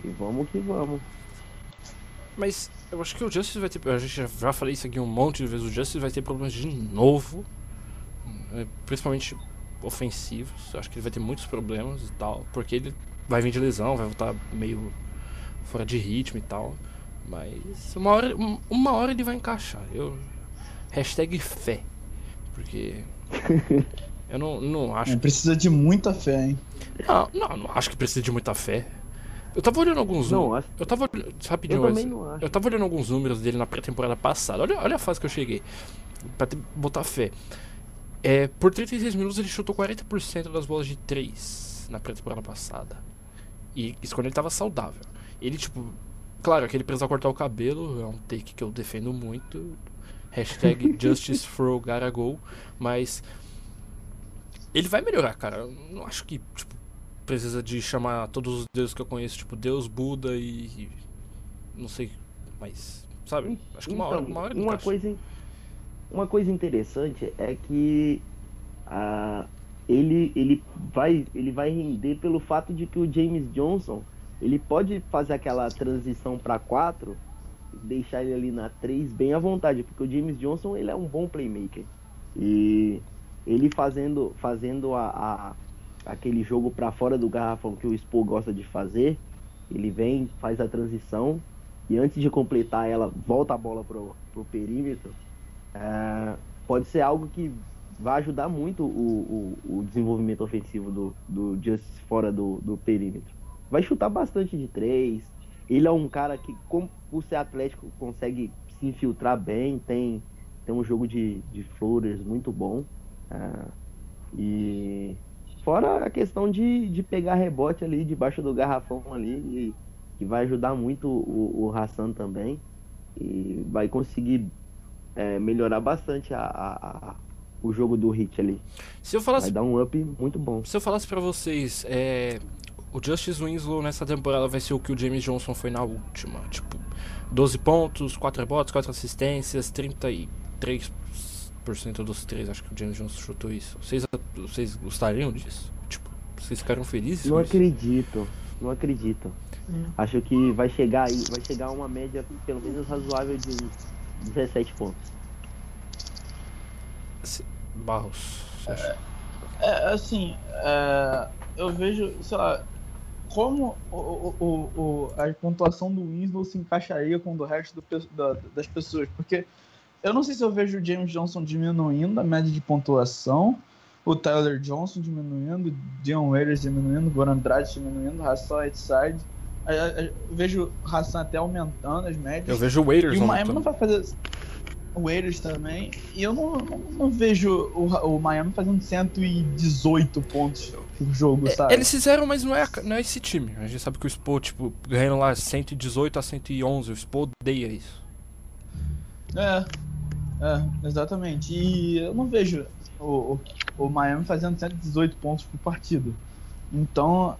Speaker 4: e vamos que vamos.
Speaker 3: Mas eu acho que o Justice vai ter. A já, já falei isso aqui um monte de vezes. O Justice vai ter problemas de novo. é, Principalmente ofensivos. Eu acho que ele vai ter muitos problemas e tal. Porque ele vai vir de lesão, vai voltar meio fora de ritmo e tal. Mas uma hora, um- uma hora ele vai encaixar. Eu. Hashtag fé. Porque. Eu não, não acho
Speaker 5: É, precisa de muita fé, hein?
Speaker 3: não, não, não acho que precisa de muita fé. Eu tava olhando alguns
Speaker 4: Não,
Speaker 3: números.
Speaker 4: acho-
Speaker 3: Eu tava olhando. Rapidinho,
Speaker 4: Eu também não acho.
Speaker 3: Eu tava olhando alguns números dele na pré-temporada passada. Olha, olha a fase que eu cheguei. Pra ter- botar fé. É, por 36 minutos ele chutou 40% das bolas de 3 na pré-temporada passada. E isso quando ele tava saudável. Ele, tipo. Claro que ele precisava cortar o cabelo, é um take que eu defendo muito. Hashtag Justice for Go. Mas. Ele vai melhorar, cara. Eu não acho que, tipo, precisa de chamar todos os deuses que eu conheço, tipo Deus, Buda e. não sei, mas. Sabe? Acho que uma hora,
Speaker 4: Então,
Speaker 3: uma hora ele
Speaker 4: uma coisa, uma coisa interessante é que ah, ele, ele, vai, ele vai render pelo fato de que o James Johnson ele pode fazer aquela transição para 4 deixar ele ali na 3 bem à vontade, porque o James Johnson ele é um bom playmaker. E ele fazendo, fazendo a, a- aquele jogo para fora do garrafão que o Spo gosta de fazer, ele vem, faz a transição e antes de completar ela, volta a bola pro, pro perímetro, é, pode ser algo que vai ajudar muito o, o, o desenvolvimento ofensivo do, do Justice fora do, do perímetro. Vai chutar bastante de três. Ele é um cara que, como, por ser atlético, consegue se infiltrar bem, tem, tem um jogo de, de floaters muito bom. é, e fora a questão de, de pegar rebote ali debaixo do garrafão ali, e, que vai ajudar muito o, o Hassan também. E vai conseguir é, melhorar bastante a, a- a- o jogo do Hit ali.
Speaker 3: Se eu falasse
Speaker 4: Vai dar um up muito bom.
Speaker 3: Se eu falasse pra vocês, é, o Justice Winslow nessa temporada vai ser o que o James Johnson foi na última. Tipo, 12 pontos, 4 rebotes, 4 assistências, 33% dos três. Acho que o James Johnson chutou isso. Vocês, vocês gostariam disso? Tipo, vocês ficaram felizes
Speaker 4: Não
Speaker 3: com isso?
Speaker 4: acredito, não acredito. Acho que vai chegar aí, vai chegar a uma média pelo menos razoável de 17 pontos.
Speaker 3: Barros. acha?
Speaker 5: É, assim, é, eu vejo, sei lá, como o, o, o, a pontuação do Winslow se encaixaria com o do resto do da- das pessoas. Porque eu não sei se eu vejo o James Johnson diminuindo a média de pontuação, o Tyler Johnson diminuindo, o Dion Waiters diminuindo, o Goran Andrade diminuindo, o Hassan Whiteside. É, é, Eu vejo o Hassan até aumentando as médias.
Speaker 3: Eu vejo o Waiters
Speaker 5: E o Miami não
Speaker 3: aumentando.
Speaker 5: vai fazer. O Raiders também. E eu não, não, não vejo o, o Miami fazendo 118 pontos por jogo, sabe?
Speaker 3: É, Eles fizeram, mas não é, não é esse time. A gente sabe que o Spo, tipo, ganhando lá 118 a 111. O Spo odeia isso.
Speaker 5: É, é, exatamente. E eu não vejo o, o, o Miami fazendo 118 pontos por partida. Então,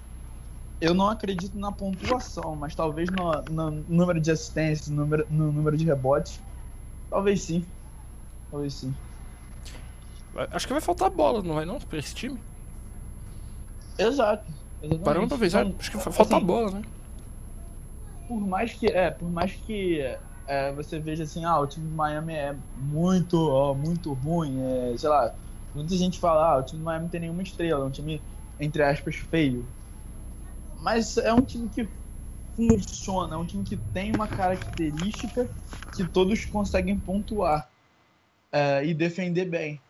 Speaker 5: eu não acredito na pontuação, mas talvez no, no número de assistências, no número, no número de rebotes. Talvez sim. Talvez sim.
Speaker 3: Acho que vai faltar bola, não vai não, pra esse time?
Speaker 5: Exato. exatamente.
Speaker 3: Parando pra pensar,
Speaker 5: Então,
Speaker 3: acho que vai faltar
Speaker 5: assim,
Speaker 3: bola, né?
Speaker 5: por mais que é, por mais que é, você veja assim, ah, o time do Miami é muito, ó, muito ruim, é, sei lá, muita gente fala, ah, o time do Miami não tem nenhuma estrela, é um time entre aspas feio. Mas é um time que funciona, é um time que tem uma característica que todos conseguem pontuar é, e defender bem.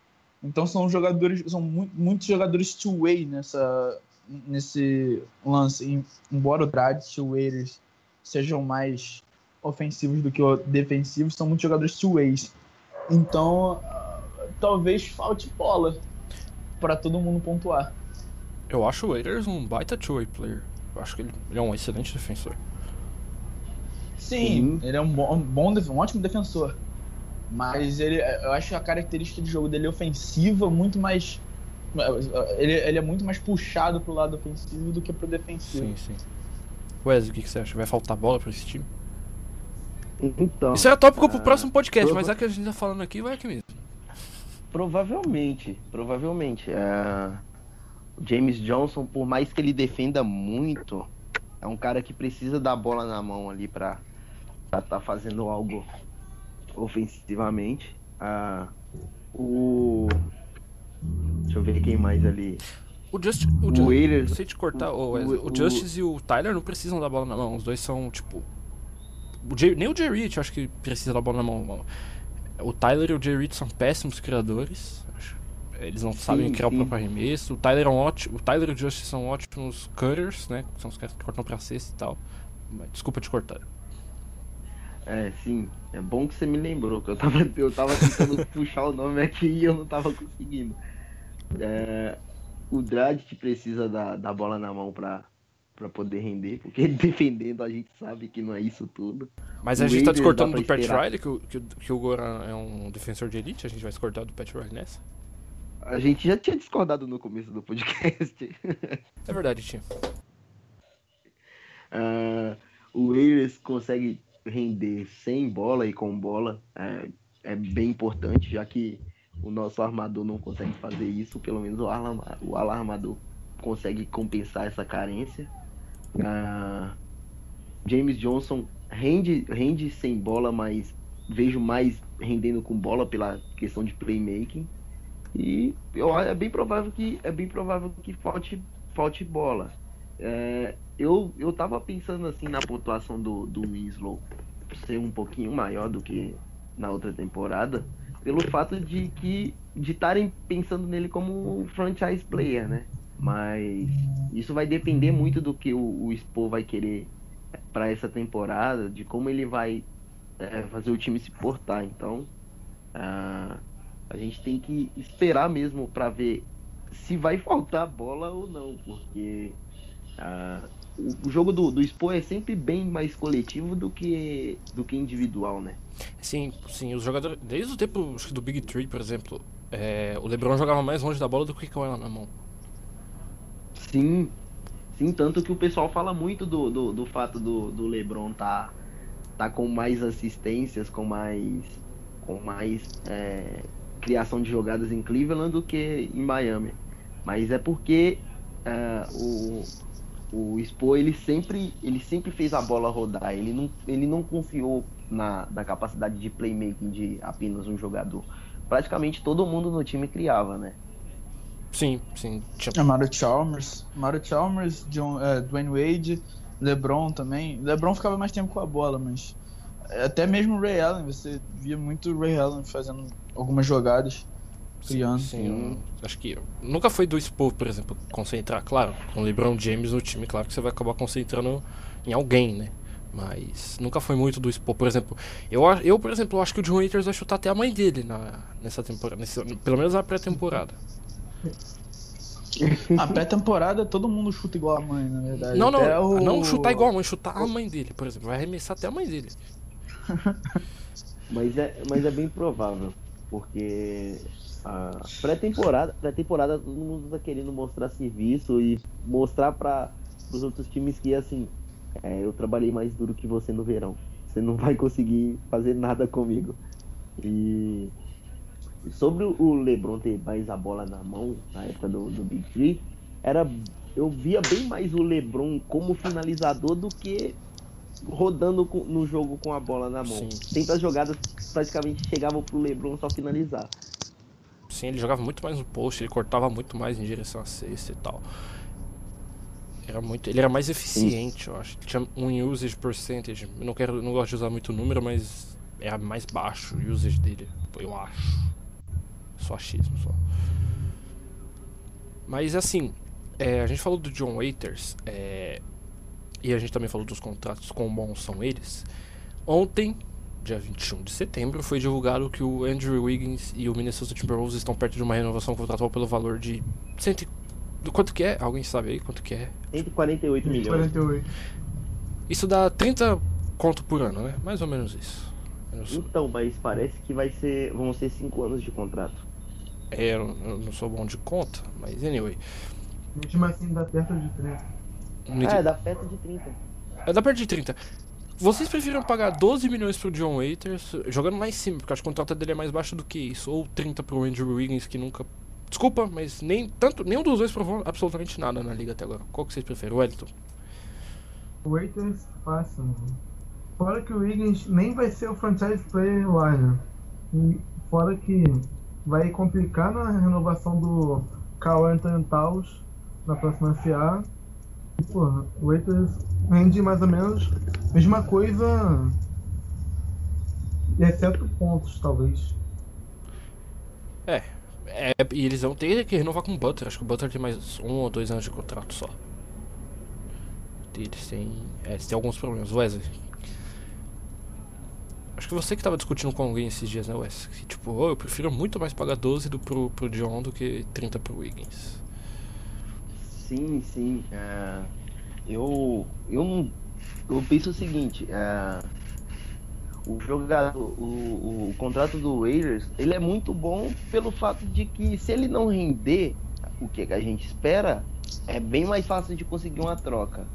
Speaker 5: Então são jogadores, são mu- muitos jogadores two-way nessa nesse lance, em- embora o Dredd e o Waiters sejam mais ofensivos do que defensivos, são muitos jogadores two-ways. Então, talvez falte bola para todo mundo pontuar.
Speaker 3: Eu acho o Waiters um baita two-way player. Eu acho que ele, ele é um excelente defensor.
Speaker 5: Sim,
Speaker 4: Sim.
Speaker 5: ele é um bom, um bom um ótimo defensor. Mas ele, eu acho a característica de jogo dele ofensiva muito mais. Ele, ele é muito mais puxado pro lado ofensivo do que pro defensivo.
Speaker 3: Sim, sim. Wesley, o que, que você acha? Vai faltar bola pra esse time?
Speaker 4: Então,
Speaker 3: Isso é tópico pro
Speaker 4: ah,
Speaker 3: próximo podcast,
Speaker 4: prova-
Speaker 3: mas é que a gente tá falando aqui, vai aqui mesmo.
Speaker 4: provavelmente, provavelmente. é, o James Johnson, por mais que ele defenda muito, é um cara que precisa da bola na mão ali pra estar tá fazendo algo ofensivamente. Ah, o. Deixa eu ver quem mais ali.
Speaker 3: O Just, o,
Speaker 4: O
Speaker 3: Ju-
Speaker 4: Waiters-
Speaker 3: Sem te cortar,
Speaker 4: o-
Speaker 3: o,
Speaker 4: o-
Speaker 3: Justice e o Tyler não precisam da bola na mão. Os dois são, tipo. O Jay- nem o Jay Rich eu acho que precisa da bola na mão. O Tyler e o Jay Rich são péssimos criadores. Eles não sabem criar
Speaker 4: sim.
Speaker 3: o próprio arremesso. O Tyler, é um ótimo, o Tyler e o Justice são ótimos cutters, né? São os caras que cortam pra cesta e tal. Mas, desculpa te cortar.
Speaker 4: É, sim. É bom que você me lembrou, que eu tava, eu tava tentando puxar o nome aqui e eu não tava conseguindo. É, o Dragic precisa da, da bola na mão pra, pra poder render, porque defendendo a gente sabe que não é isso tudo.
Speaker 3: Mas a
Speaker 4: O
Speaker 3: gente tá
Speaker 4: dá
Speaker 3: do Pat. Riley, que o, que, o- que o Goran é um defensor de elite. A gente vai discordar do Pat Riley nessa.
Speaker 4: A gente já tinha discordado no começo do podcast.
Speaker 3: É verdade, Tinha.
Speaker 4: Ah, o Wailers consegue render sem bola e com bola. É, é bem importante, já que o nosso armador não consegue fazer isso. Pelo menos o, alarma, o alarmador consegue compensar essa carência. Ah, James Johnson rende, rende sem bola, mas vejo mais rendendo com bola pela questão de playmaking. E eu, é bem provável que é bem provável que falte, falte bola. É, eu, eu tava pensando assim na pontuação do, do Winslow ser um pouquinho maior do que na outra temporada, pelo fato de que de estarem pensando nele como um franchise player, né? Mas isso vai depender muito do que o, o Spo vai querer para essa temporada, de como ele vai é, fazer o time se portar. Então, ah, a gente tem que esperar mesmo para ver se vai faltar bola ou não, porque ah, o, jogo do, do Spo é sempre bem mais coletivo do que, do que individual, né?
Speaker 3: Sim, sim, os jogadores. Desde o tempo do Big Three, por exemplo, é, o LeBron jogava mais longe da bola do que com ela na mão.
Speaker 4: Sim, sim, tanto que o pessoal fala muito do, do, do fato do, do LeBron tá, tá com mais assistências, com mais, com mais é, criação de jogadas em Cleveland do que em Miami. Mas é porque é, o, o Spo ele sempre, ele sempre fez a bola rodar. Ele não, ele não confiou na, na capacidade de playmaking de apenas um jogador. Praticamente todo mundo no time criava, né?
Speaker 3: Sim, sim. Tinha...
Speaker 5: É, Mario Chalmers, Mario Chalmers, John, é, Dwayne Wade, LeBron também. LeBron ficava mais tempo com a bola, mas até mesmo o Ray Allen, você via muito o Ray Allen fazendo algumas jogadas, criando.
Speaker 3: Sim, sim acho que nunca foi do Spo, por exemplo, concentrar, claro, com o LeBron James no time, claro que você vai acabar concentrando em alguém, né? Mas nunca foi muito do Spo, por exemplo. Eu, eu por exemplo, acho que o John Waiters vai chutar até a mãe dele na, nessa temporada, nesse, pelo menos na pré-temporada.
Speaker 5: A pré-temporada todo mundo chuta igual a mãe, na verdade.
Speaker 3: Não, não,
Speaker 5: o...
Speaker 3: não chutar igual a mãe, chutar a mãe dele, por exemplo. Vai arremessar até a mãe dele.
Speaker 4: mas, é, mas é bem provável, porque a pré-temporada, pré-temporada todo mundo tá querendo mostrar serviço e mostrar para os outros times que assim, é, eu trabalhei mais duro que você no verão. Você não vai conseguir fazer nada comigo. E sobre o LeBron ter mais a bola na mão na época do, do Big Three, era eu via bem mais o LeBron como finalizador do que rodando no jogo com a bola na mão. Sim. Sempre as jogadas praticamente chegavam pro LeBron só finalizar.
Speaker 3: Sim, ele jogava muito mais no post, ele cortava muito mais em direção à cesta e tal. Era muito, ele era mais eficiente, Sim. eu acho. Tinha um usage percentage. Eu não quero, não gosto de usar muito número, mas era mais baixo o usage dele, eu acho. Só achismo só. Mas assim, é, a gente falou do John Waiters, é, e a gente também falou dos contratos, quão bons são eles. Ontem, dia 21 de setembro, foi divulgado que o Andrew Wiggins e o Minnesota Timberwolves estão perto de uma renovação contratual pelo valor de. Cento... Quanto que é? Alguém sabe aí quanto que é?
Speaker 4: 148 milhões.
Speaker 6: 148.
Speaker 3: Isso dá 30 conto por ano, né? Mais ou menos isso.
Speaker 4: Então, mas parece que vai ser. vão ser 5 anos de contrato.
Speaker 3: É, eu, eu não sou bom de conta, mas anyway.
Speaker 6: Mesmo assim dá perto de 30.
Speaker 4: É, dá perto de 30.
Speaker 3: É, dá perto de 30. Vocês preferiram pagar 12 milhões pro John Waiters, jogando mais cima, porque acho que o contrato dele é mais baixo do que isso, ou 30 pro Andrew Wiggins, que nunca. Desculpa, mas nem tanto, nenhum dos dois provou absolutamente nada na liga até agora. Qual que vocês preferem, Wellington?
Speaker 6: O Waiters passa, mano. Fora que o Wiggins nem vai ser o franchise player lá, né? E fora que vai complicar na renovação do Carl Anthony Towns na próxima FA Porra, o Waiters rende mais ou menos a mesma coisa, exceto pontos, talvez.
Speaker 3: É, é, e eles vão ter que renovar com o Butter. Acho que o Butter tem mais um ou dois anos de contrato só. Eles têm, é, eles têm alguns problemas. Wesley. Acho que você que tava discutindo com alguém esses dias, né, Wesley? Tipo, oh, eu prefiro muito mais pagar 12 do, pro, pro John do que 30 pro Wiggins.
Speaker 4: Sim, sim. É, eu, eu, eu penso o seguinte, é, o jogador, o, o contrato do Raiders, ele é muito bom pelo fato de que se ele não render o que a gente espera, é bem mais fácil de conseguir uma troca.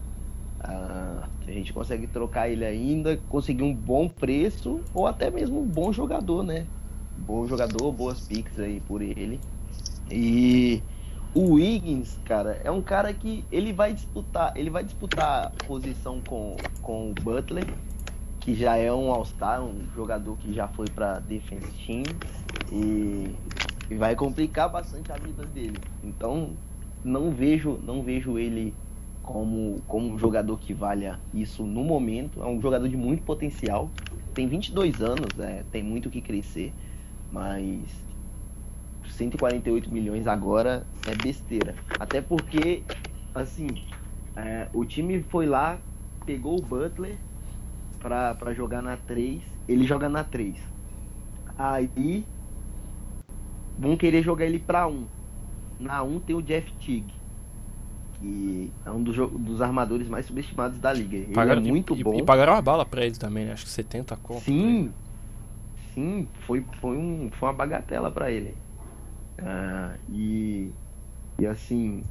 Speaker 4: Ah, a gente consegue trocar ele ainda, conseguir um bom preço ou até mesmo um bom jogador, né? Bom jogador, boas picks aí por ele. E o Wiggins, cara, é um cara que ele vai disputar, ele vai disputar posição com, com o Butler, que já é um All-Star, um jogador que já foi para defense team e, e vai complicar bastante a vida dele. Então, não vejo, não vejo ele como, como um jogador que valha isso no momento. É um jogador de muito potencial. Tem 22 anos, é, tem muito o que crescer, mas 148 milhões agora é besteira. Até porque, assim, é, o time foi lá, pegou o Butler pra, pra jogar na 3, ele joga na 3. Aí vão querer jogar ele pra 1. Na 1 tem o Jeff Tigg, que é um dos, dos armadores mais subestimados da liga. Ele pagaram, é muito
Speaker 3: e,
Speaker 4: bom.
Speaker 3: E pagaram uma bala pra ele também, né? Acho que 70 conto.
Speaker 4: Sim, sim, foi, foi, um, foi uma bagatela pra ele. Uh, e, e assim,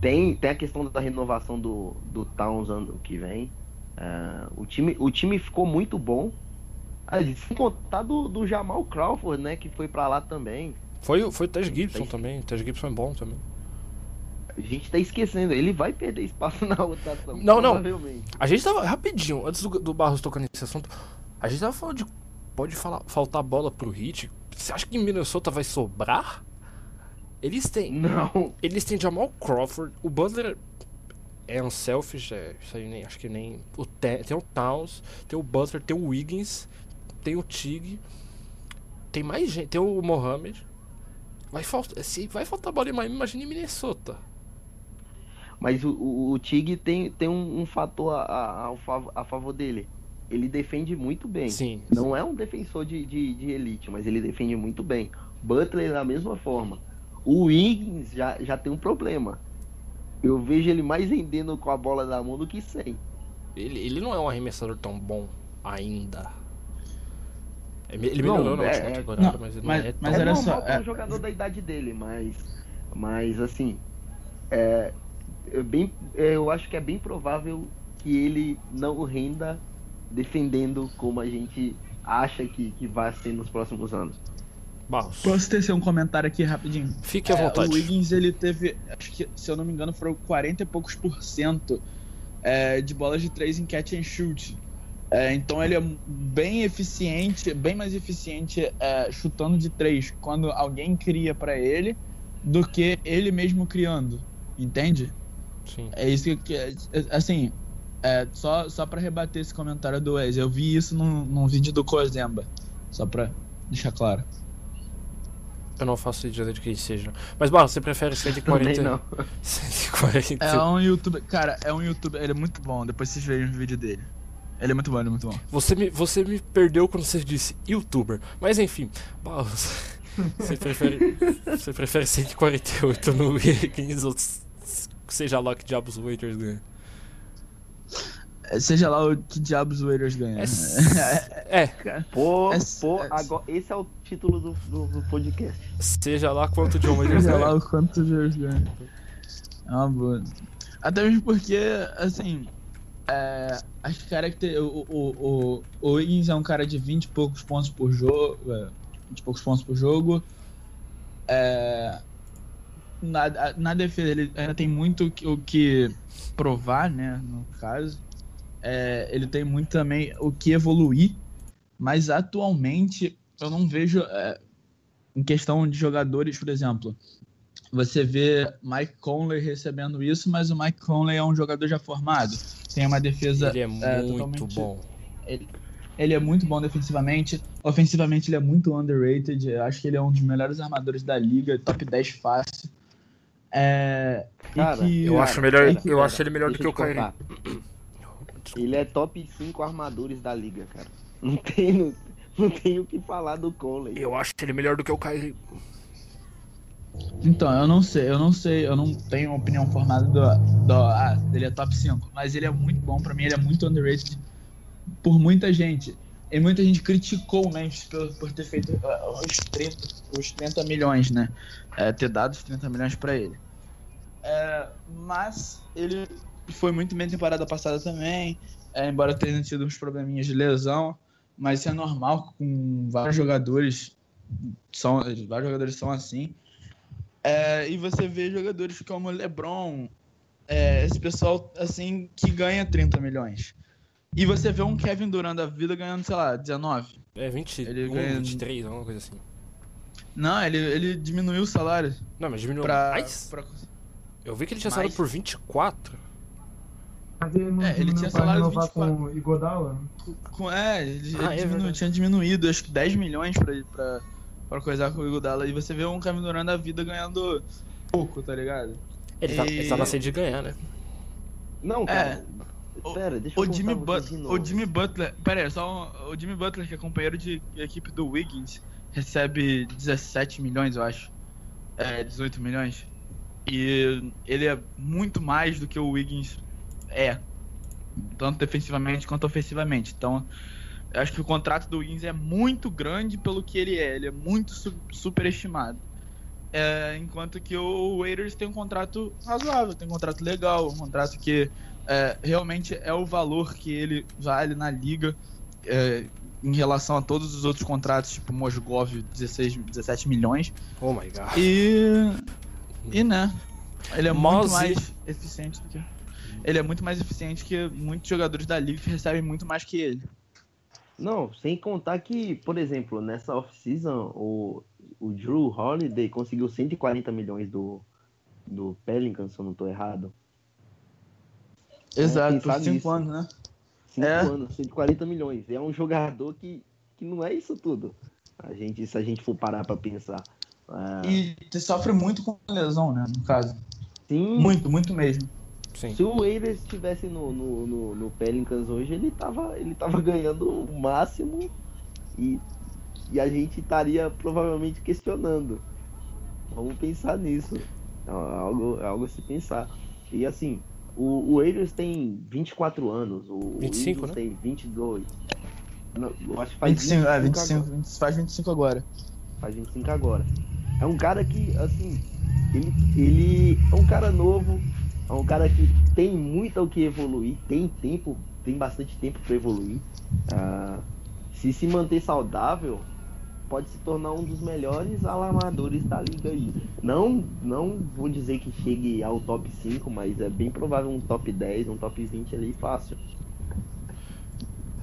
Speaker 4: tem, tem a questão da renovação do, do Towns ano que vem. Uh, o, time, o time ficou muito bom. Ah, sem contar do, do Jamal Crawford, né? Que foi para lá também.
Speaker 3: Foi, foi o Tej Gibson também. O Tej Gibson é bom também.
Speaker 4: A gente tá esquecendo, ele vai perder espaço na rotação.
Speaker 3: Não, não. A gente tava, rapidinho, antes do, do Barros tocar nesse assunto, a gente tava falando de. Pode falar, faltar bola pro Hit. Você acha que Minnesota vai sobrar? Eles têm.
Speaker 4: Não.
Speaker 3: Eles têm Jamal Crawford, o Butler é unselfish, é, isso aí nem, acho que nem. O Te- tem o Towns, tem o Butler, tem o Wiggins, tem o Tig, tem mais gente, tem o Mohamed. Vai faltar, se vai faltar bola em Miami, imagina em Minnesota.
Speaker 4: Mas o, o, o Tig tem, tem um, um fator a, a, a favor dele. Ele defende muito bem.
Speaker 3: Sim.
Speaker 4: Não é um defensor de, de, de elite, mas ele defende muito bem. Butler da mesma forma. O Wiggins já, já tem um problema. Eu vejo ele mais rendendo com a bola na mão do que sem.
Speaker 3: Ele, ele não é um arremessador tão bom ainda. Ele ele
Speaker 4: Não,
Speaker 3: melhorou na
Speaker 4: é-
Speaker 3: última
Speaker 4: é-
Speaker 3: temporada,
Speaker 5: não,
Speaker 3: mas ele
Speaker 5: mas-
Speaker 3: não é
Speaker 5: mas
Speaker 3: tão
Speaker 5: olha
Speaker 4: é
Speaker 5: só,
Speaker 4: normal para
Speaker 5: é-
Speaker 4: um jogador da idade dele, mas, mas assim, é, é bem, é, eu acho que é bem provável que ele não renda defendendo como a gente acha que, que vai ser nos próximos anos.
Speaker 3: Barros.
Speaker 5: Posso tecer um comentário aqui rapidinho?
Speaker 3: Fique à
Speaker 5: É,
Speaker 3: vontade.
Speaker 5: o Wiggins, ele teve, acho que, se eu não me engano, foram 40 e poucos por cento é, de bolas de três em catch and shoot. É, então ele é bem eficiente, bem mais eficiente é, chutando de três quando alguém cria pra ele do que ele mesmo criando, entende?
Speaker 3: Sim.
Speaker 5: É isso que, que- é, assim, é, só, só pra rebater esse comentário do Wes, eu vi isso num, num vídeo do Kozemba, só pra deixar claro.
Speaker 3: Eu não faço ideia de quem seja. Mas, Barros, você prefere
Speaker 4: Também
Speaker 3: 140?
Speaker 4: não.
Speaker 3: 140.
Speaker 5: É um youtuber, cara, é um youtuber, ele é muito bom, depois vocês vejam o vídeo dele. Ele é muito bom, ele é muito bom.
Speaker 3: Você me, você me perdeu quando você disse youtuber. Mas enfim, Barros, você prefere, você prefere 148 no Wiggins ou seja lá que diabos o Waiters ganha?
Speaker 5: É, Seja lá o que diabos o Raiders ganha.
Speaker 3: É, s- é,
Speaker 4: Pô,
Speaker 5: É-
Speaker 4: pô,
Speaker 5: é-
Speaker 4: agora, esse é o título do, do, do podcast.
Speaker 3: seja lá quanto o John Waiters
Speaker 5: Seja lá
Speaker 3: ganha.
Speaker 5: o quanto o Raiders ganha. É uma boa. Até mesmo porque, assim, é, as caracter... o, o, o, o Wiggins é um cara de 20 e poucos pontos por jogo. É, 20 e poucos pontos por jogo. É, na, na defesa ele ainda tem muito o que- o que provar, né? No caso. É, ele tem muito também o que evoluir. Mas atualmente eu não vejo. é, em questão de jogadores, por exemplo, você vê Mike Conley recebendo isso, mas o Mike Conley é um jogador já formado. Tem uma defesa.
Speaker 3: Ele é muito
Speaker 5: totalmente-
Speaker 3: bom.
Speaker 5: Ele é muito bom defensivamente. Ofensivamente, ele é muito underrated. Eu acho que ele é um dos melhores armadores da liga, top 10 fácil. É, e
Speaker 4: Cara,
Speaker 5: que-
Speaker 3: Eu acho melhor, eu acho ele melhor do que
Speaker 4: eu
Speaker 3: o Kyrie.
Speaker 4: Ele é top 5 armadores da liga, cara. Não tem, não, não tem o que falar do Conley.
Speaker 3: Eu acho ele melhor do que o Kyrie.
Speaker 5: Então, eu não sei, eu não sei, eu não tenho uma opinião formada do, do ah, ele é top 5, mas ele é muito bom, pra mim ele é muito underrated por muita gente. E muita gente criticou o Memphis por, por ter feito ah, os, 30, os 30 milhões, né? É, ter dado os 30 milhões pra ele. É, mas ele foi muito bem temporada passada também, é, embora tenha tido uns probleminhas de lesão, mas isso é normal com vários jogadores, são, vários jogadores são assim. É, e você vê jogadores como LeBron, é, esse pessoal assim que ganha 30 milhões. E você vê um Kevin Durant da vida ganhando, sei lá, 19.
Speaker 3: É 21,
Speaker 5: Ele ganha-
Speaker 3: 23, alguma coisa assim.
Speaker 5: Não, ele, ele diminuiu o salário
Speaker 3: Não, mas diminuiu
Speaker 5: pra,
Speaker 3: mais?
Speaker 5: pra-
Speaker 3: Eu vi que ele tinha
Speaker 5: Mais?
Speaker 3: saído por 24.
Speaker 6: Mas ele não
Speaker 5: É, ele
Speaker 6: diminuiu
Speaker 5: tinha salário de
Speaker 6: renovar
Speaker 5: 24.
Speaker 6: com o Igodala?
Speaker 5: com, é, ele, ele
Speaker 3: Ah, é
Speaker 5: diminu- tinha diminuído, acho que 10 milhões pra, pra, pra coisar com o Iguodala. E você vê um Kevin Durant da vida ganhando pouco, tá ligado?
Speaker 3: Ele tá,
Speaker 5: E-
Speaker 3: ele tá na sede de ganhar, né?
Speaker 4: Não, cara. Pera, deixa eu
Speaker 5: É. O Jimmy, But
Speaker 4: novo.
Speaker 5: o Jimmy Butler. Pera aí, só um- o Jimmy Butler, que é companheiro de equipe do Wiggins, recebe 17 milhões, eu acho. É, 18 milhões. E ele é muito mais do que o Wiggins é. Tanto defensivamente quanto ofensivamente. Então, eu acho que o contrato do Wiggins é muito grande pelo que ele é. Ele é muito su superestimado. É, enquanto que o Waiters tem um contrato razoável, tem um contrato legal, um contrato que é, realmente é o valor que ele vale na liga é, em relação a todos os outros contratos, tipo Mosgov, 16, 17 milhões.
Speaker 3: Oh my god.
Speaker 5: E. E né? Ele é
Speaker 3: Mozzie-
Speaker 5: muito mais eficiente do que. Ele é muito mais eficiente que muitos jogadores da liga que recebem muito mais que ele.
Speaker 4: Não, sem contar que, por exemplo, nessa off-season, o, o Drew Holiday conseguiu 140 milhões do, do Pelicans, se eu não tô errado.
Speaker 5: Exato, por cinco
Speaker 4: nisso.
Speaker 5: anos, né?
Speaker 4: Cinco
Speaker 5: É.
Speaker 4: anos, 140 milhões. É um jogador que, que não é isso tudo. A gente, se a gente for parar pra pensar. Ah,
Speaker 5: E sofre muito com lesão, né? No caso.
Speaker 4: sim,
Speaker 5: Muito, muito mesmo.
Speaker 3: Sim.
Speaker 4: se o Waiters estivesse no, no, no, no Pelicans hoje, ele tava, ele tava ganhando o máximo e, e a gente estaria provavelmente questionando. Vamos pensar nisso. É algo, é algo a se pensar. E assim, o, o Waiters tem 24 anos, o
Speaker 3: 25,
Speaker 4: Wiggins
Speaker 3: né?
Speaker 4: tem 22. Não, eu acho que faz
Speaker 5: 25, é,
Speaker 4: 25
Speaker 5: 25,
Speaker 4: agora.
Speaker 5: 20 faz 25 agora.
Speaker 4: Faz 25 agora. É um cara que, assim, ele, ele é um cara novo, é um cara que tem muito o que evoluir, tem tempo, tem bastante tempo para evoluir. Ah, se se manter saudável, pode se tornar um dos melhores alarmadores da liga aí. Não, não vou dizer que chegue ao top 5, mas é bem provável um top 10, um top 20 ali fácil.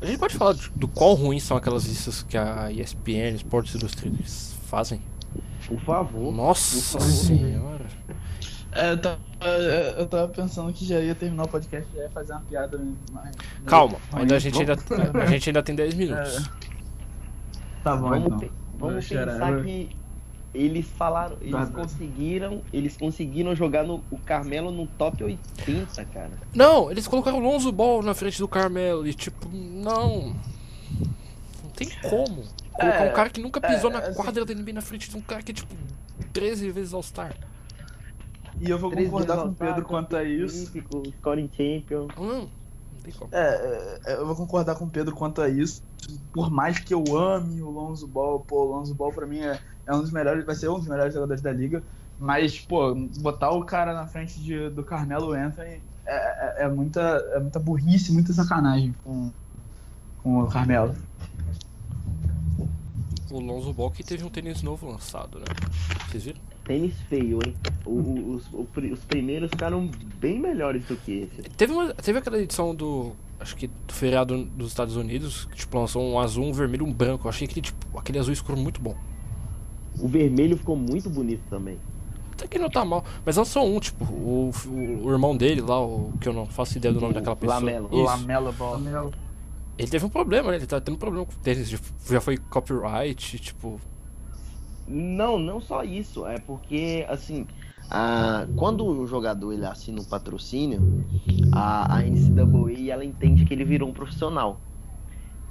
Speaker 3: A gente pode falar do quão ruins são aquelas listas que a ESPN, Sports Illustrated fazem?
Speaker 4: Por favor.
Speaker 3: Nossa
Speaker 4: por favor.
Speaker 3: senhora.
Speaker 5: É, eu, tava, eu tava pensando que já ia terminar o podcast e ia fazer uma piada. Mas...
Speaker 3: Calma, ainda a, gente ainda, a gente ainda tem 10 minutos.
Speaker 5: Tá bom,
Speaker 4: Vamos,
Speaker 5: então.
Speaker 4: pe- vamos
Speaker 5: chorar,
Speaker 4: pensar
Speaker 5: vou-
Speaker 4: que eles falaram, eles
Speaker 5: tá.
Speaker 4: conseguiram, eles conseguiram jogar no, o Carmelo no top 80, cara.
Speaker 3: Não, eles colocaram o Lonzo Ball na frente do Carmelo e tipo, não. Não tem como. Colocar
Speaker 5: É,
Speaker 3: um cara que nunca pisou
Speaker 5: é,
Speaker 3: na
Speaker 5: assim-
Speaker 3: quadra da NBA na frente de um cara que é tipo 13 vezes All-Star.
Speaker 5: E eu vou
Speaker 4: Três
Speaker 5: concordar com o Pedro quanto a isso.
Speaker 4: Olímpico, Scoring Champion.
Speaker 3: Tem como.
Speaker 5: É, é, eu vou concordar com o Pedro quanto a isso. Por mais que eu ame o Lonzo Ball, pô, o Lonzo Ball pra mim é, é um dos melhores, vai ser um dos melhores jogadores da liga. Mas, pô, botar o cara na frente de, do Carmelo Anthony é, é, é muita, é muita burrice, muita sacanagem com, com o Carmelo.
Speaker 3: O Lonzo Ball que teve um tênis novo lançado, né? Vocês viram?
Speaker 4: Tênis feio, hein? O- o- os, o os primeiros ficaram bem melhores do que esse.
Speaker 3: Teve, uma, teve aquela edição do. Acho que do feriado dos Estados Unidos, que tipo, lançou um azul, um vermelho e um branco. Eu achei aquele, tipo, aquele azul escuro muito bom.
Speaker 4: O vermelho ficou muito bonito também.
Speaker 3: Até que não tá mal. Mas lançou um, tipo, o, o, o irmão dele lá, o que eu não faço ideia do nome daquela pessoa.
Speaker 4: Lamelo.
Speaker 3: Isso.
Speaker 5: Lamela Ball.
Speaker 6: Lamelo.
Speaker 3: Ele teve um problema, né? Ele tá tendo problema com o tênis. Já- Já foi copyright, tipo.
Speaker 4: Não, não só isso. É porque, assim, a, quando o jogador ele assina um patrocínio, a, a NCAA ela entende que ele virou um profissional.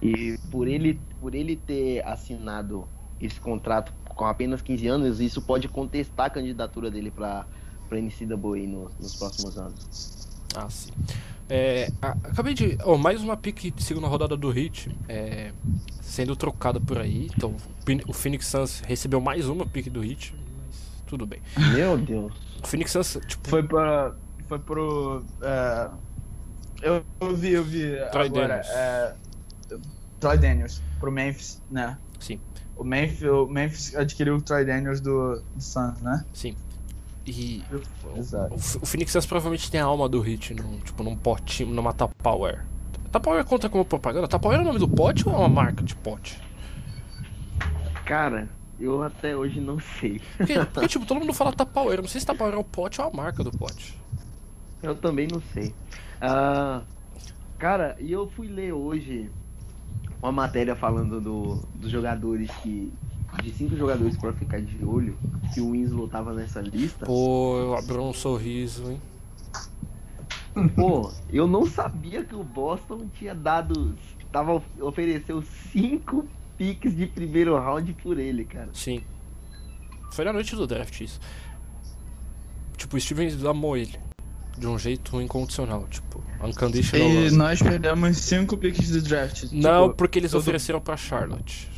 Speaker 4: E por ele, por ele ter assinado esse contrato com apenas 15 anos, isso pode contestar a candidatura dele para a NCAA no, nos próximos anos.
Speaker 3: Ah, sim. É, acabei de. Oh, mais uma pique de segunda rodada do Hit é, sendo trocada por aí. Então, o Phoenix Suns recebeu mais uma pique do Hit, mas tudo bem.
Speaker 4: Meu Deus.
Speaker 3: O Phoenix Suns, tipo,
Speaker 5: Foi pra. Foi pro. é, eu, eu vi, eu vi
Speaker 3: Troy
Speaker 5: agora.
Speaker 3: Daniels.
Speaker 5: É, Troy Daniels, pro Memphis, né?
Speaker 3: sim,
Speaker 5: O Memphis, o Memphis adquiriu o Troy Daniels do, do Suns, né?
Speaker 3: sim. E
Speaker 5: Exato.
Speaker 3: o, o Phoenix Suns provavelmente tem a alma do Hit num, tipo, num potinho, numa Tupperware. Tupperware conta como propaganda? Tupperware é o nome do pote ou é uma marca de pote?
Speaker 4: Cara, eu até hoje não sei.
Speaker 3: Porque, porque, tipo, todo mundo fala Tupperware. Não sei se Tupperware é o pote ou a marca do pote.
Speaker 4: Eu também não sei. Ah, cara, e eu fui ler hoje uma matéria falando do, dos jogadores que. De cinco jogadores pra ficar de olho, que o Winslow tava nessa lista.
Speaker 3: Pô, eu abri um sorriso, hein?
Speaker 4: Pô, eu não sabia que o Boston tinha dado. Tava of- ofereceu cinco piques de primeiro round por ele, cara.
Speaker 3: Sim. Foi na noite do draft isso. Tipo, o Stevens amou ele. De um jeito incondicional, tipo, unconditional
Speaker 5: E nós perdemos cinco picks do draft.
Speaker 3: Não,
Speaker 5: Tipo,
Speaker 3: porque eles
Speaker 5: todo-
Speaker 3: ofereceram pra Charlotte.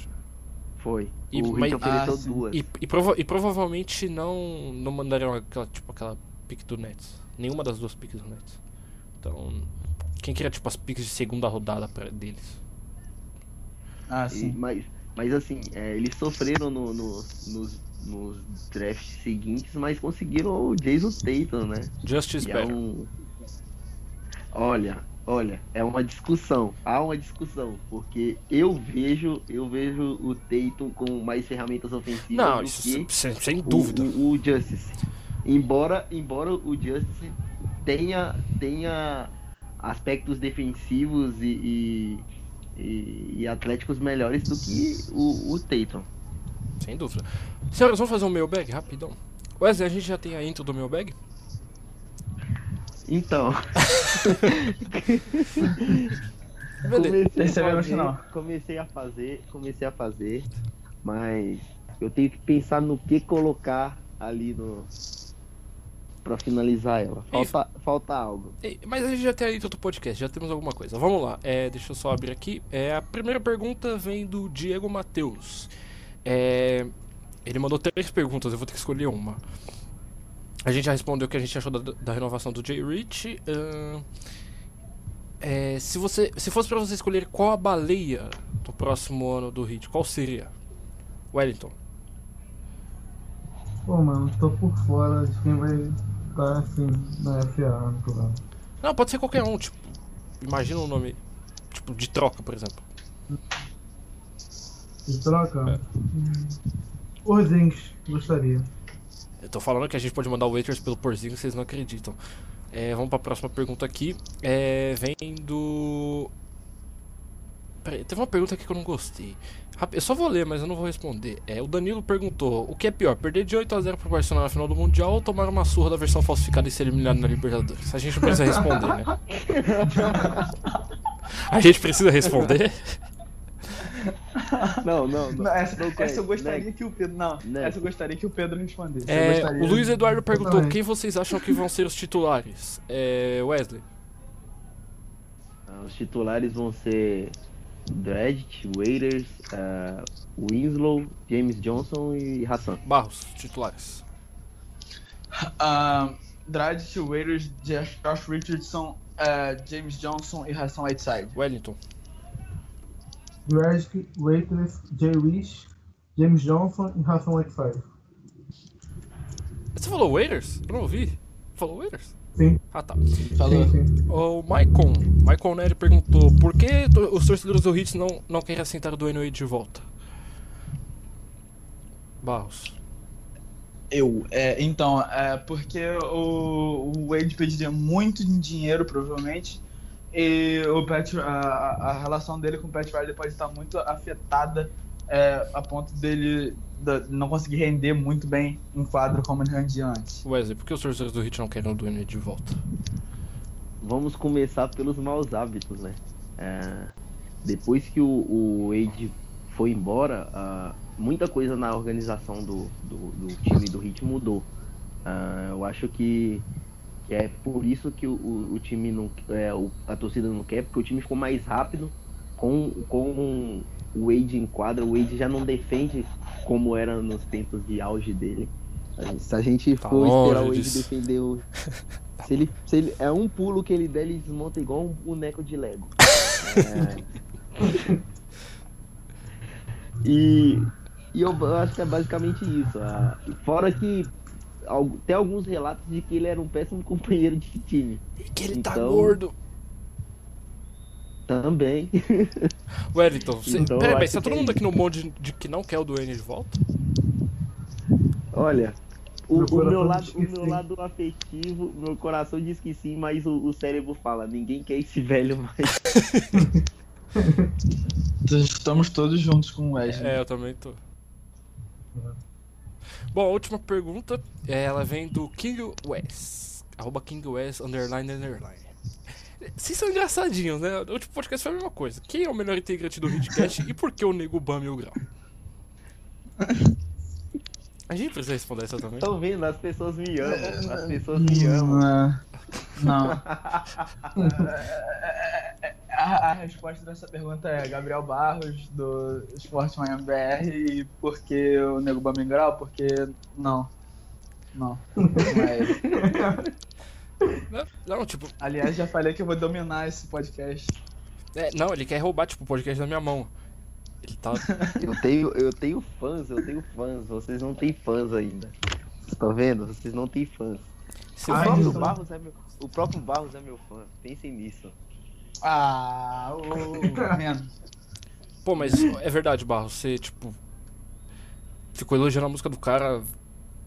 Speaker 4: Foi.
Speaker 3: E-
Speaker 4: o
Speaker 3: mas-
Speaker 4: ofereceu
Speaker 5: Ah,
Speaker 4: duas.
Speaker 3: E, e, prova- e provavelmente não, não mandariam aquela, tipo, aquela pick do Nets. Nenhuma das duas picks do Nets. Então, quem queria, tipo, as picks de segunda rodada pra deles?
Speaker 5: Ah,
Speaker 4: E-
Speaker 5: sim.
Speaker 4: mas, mas assim, é, eles sofreram no- no- nos nos drafts seguintes, mas conseguiram o Jason Tatum, né?
Speaker 3: Justice
Speaker 4: E é um... Olha, olha, é uma discussão. Há uma discussão, porque eu vejo, eu vejo o Tatum com mais ferramentas ofensivas
Speaker 3: Não,
Speaker 4: do
Speaker 3: isso
Speaker 4: que
Speaker 3: sem, sem
Speaker 4: o-
Speaker 3: dúvida.
Speaker 4: O, o Justice. Embora, embora o Justice tenha, tenha aspectos defensivos e, e, e- e atléticos melhores do que o, o Tatum.
Speaker 3: Sem dúvida. Senhoras, vamos fazer um mailbag rapidão. Wesley, a gente já tem a intro do mailbag?
Speaker 4: Então, comecei a,
Speaker 5: que
Speaker 4: fazer, comecei a fazer, comecei a fazer, mas eu tenho que pensar no que colocar ali no para finalizar ela. Falta, falta algo.
Speaker 3: Mas a gente já tem a intro do podcast, já temos alguma coisa. Vamos lá, é, deixa eu só abrir aqui. É, a primeira pergunta vem do Diego Matheus. É, ele mandou três perguntas, eu vou ter que escolher uma. A gente já respondeu o que a gente achou da, da renovação do Jay Rich. ahn, é, se, você, se fosse pra você escolher qual a baleia do próximo ano do Hit, qual seria? Wellington.
Speaker 6: Pô, mano, tô por fora de quem vai estar assim na FA vem.
Speaker 3: Não, pode ser qualquer um, tipo. Imagina um nome. Tipo, de troca, por exemplo.
Speaker 6: De troca?
Speaker 3: É.
Speaker 6: Porzingis, gostaria.
Speaker 3: Eu tô falando que a gente pode mandar o waiters pelo porzinho, vocês não acreditam. É, vamos pra próxima pergunta aqui. É, vem do. Peraí, teve uma pergunta aqui que eu não gostei. Eu só vou ler, mas eu não vou responder. É, o Danilo perguntou: o que é pior, perder de 8 a 0 pro Barcelona na final do Mundial ou tomar uma surra da versão falsificada e ser eliminado na Libertadores? A gente não precisa responder, né? A gente precisa responder?
Speaker 4: Não, não, não.
Speaker 5: Não, essa,
Speaker 4: Não,
Speaker 5: essa eu gostaria
Speaker 4: next.
Speaker 5: que o Pedro. Não,
Speaker 4: Next.
Speaker 5: essa eu gostaria que o Pedro respondesse.
Speaker 3: É, o Luiz Eduardo perguntou: quem vocês acham que vão ser os titulares? É, Wesley.
Speaker 4: Ah, Os titulares vão ser Dredge, Waiters, ah, Winslow, James Johnson e Hassan.
Speaker 3: Barros, titulares.
Speaker 5: Ah, Dragic, Waiters, Josh Richardson, ah, James Johnson e Hassan Whiteside.
Speaker 3: Wellington.
Speaker 6: Dragic, Waiters, Jay Rich, James Johnson e Hassan Whiteside.
Speaker 3: Você falou Waiters? Eu não ouvi. Falou Waiters?
Speaker 6: Sim,
Speaker 3: Ah, tá.
Speaker 5: Falou.
Speaker 6: sim, sim.
Speaker 3: O Maicon. Maicon Nery perguntou por que os torcedores do Hits não, não querem aceitar o Dwayne Wade de volta? Barros.
Speaker 5: Eu, é, então, é porque o, o Wade pediria muito dinheiro, provavelmente, e o Pat, a, a- relação dele com o Pat Riley pode estar muito afetada é, a ponto dele da- não conseguir render muito bem em quadro como ele rendia antes.
Speaker 3: Wesley, por que os torcedores do Hits não querem o Dwayne Wade de volta?
Speaker 4: Vamos começar pelos maus hábitos, né? É, depois que o, o Wade foi embora, ah, muita coisa na organização do, do, do time do Heat mudou. Ah, eu acho que é por isso que o, o, o time não. É, o- a torcida não quer, porque o time ficou mais rápido com, com o Wade em quadra. O Wade já não defende como era nos tempos de auge dele. Se a gente
Speaker 3: Tá
Speaker 4: for esperar o Wade
Speaker 3: disso.
Speaker 4: defender o. Se ele, se ele, é um pulo que ele der, ele desmonta igual um boneco de Lego. É. E, e eu acho que é basicamente isso. ah, Fora que tem alguns relatos de que ele era um péssimo companheiro de time.
Speaker 3: E que ele tá
Speaker 4: Então-
Speaker 3: gordo.
Speaker 4: Também.
Speaker 3: Wellington, você...
Speaker 4: Então,
Speaker 3: peraí, tá todo
Speaker 4: é
Speaker 3: mundo aqui no bonde de que não quer o Dwayne de volta?
Speaker 4: Olha, o,
Speaker 6: Meu
Speaker 4: o meu lado, o meu lado afetivo, meu coração diz que sim, mas o, o cérebro fala, ninguém quer esse velho mais.
Speaker 5: Estamos todos juntos com o Wesley.
Speaker 3: É, eu também tô. Bom, a última pergunta, é, ela vem do King West. Arroba King West, underline, underline. Vocês são engraçadinhos, né? O último podcast foi a mesma coisa. Quem é o melhor integrante do Hitcast e por que o Nego Bam e o Grau? A gente precisa responder essa também.
Speaker 4: Estão vendo? As pessoas me amam. As pessoas me amam.
Speaker 5: Não. Não. a, a resposta dessa pergunta é Gabriel Barros, do Esporte Miami BR, e por que o Nego Bamingral? Porque não. Não. É.
Speaker 3: Não, não, tipo,
Speaker 5: Aliás, já falei que eu vou dominar esse podcast.
Speaker 3: é, não, ele quer roubar tipo, o podcast da minha mão. Ele tá.
Speaker 4: Eu tenho, eu tenho fãs, eu tenho fãs. Vocês não têm fãs ainda. Vocês estão vendo? Vocês não têm fãs. O
Speaker 6: Ai,
Speaker 4: próprio,
Speaker 6: isso.
Speaker 4: Barros é meu, o próprio Barros é meu fã. Pensem nisso.
Speaker 5: Ah, ô, menos.
Speaker 3: Pô, mas é verdade, Barro. Você, tipo. Ficou elogiando a música do cara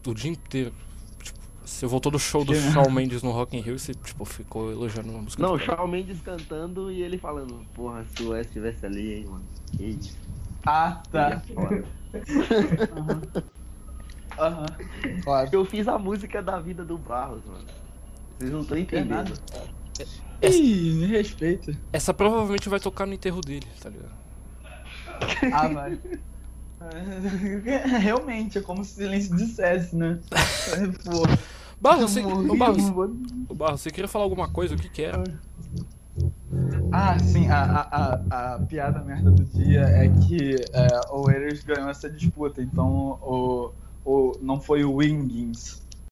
Speaker 3: o dia inteiro. Você voltou do show do Shawn Mendes no Rock in Rio e você, tipo, ficou elogiando a música
Speaker 4: Não, o. Shawn Mendes cantando e ele falando, porra, se o Wes estivesse ali, hein, mano. Que isso.
Speaker 5: Ah, tá.
Speaker 4: Foda.
Speaker 5: Aham. Claro.
Speaker 4: Eu fiz a música da vida do Barros, mano. Vocês não estão entendendo.
Speaker 5: Ih, me respeita.
Speaker 3: Essa provavelmente vai tocar no enterro dele, tá ligado?
Speaker 5: Ah, vai. Realmente, é como se o silêncio dissesse, né? Pô,
Speaker 3: Barro, você, ô, ô, você queria falar alguma coisa? O que que era?
Speaker 5: Ah, sim, a, a, a, a piada merda do dia é que é, o Raiders ganhou essa disputa, então o, o, não foi o Wingins,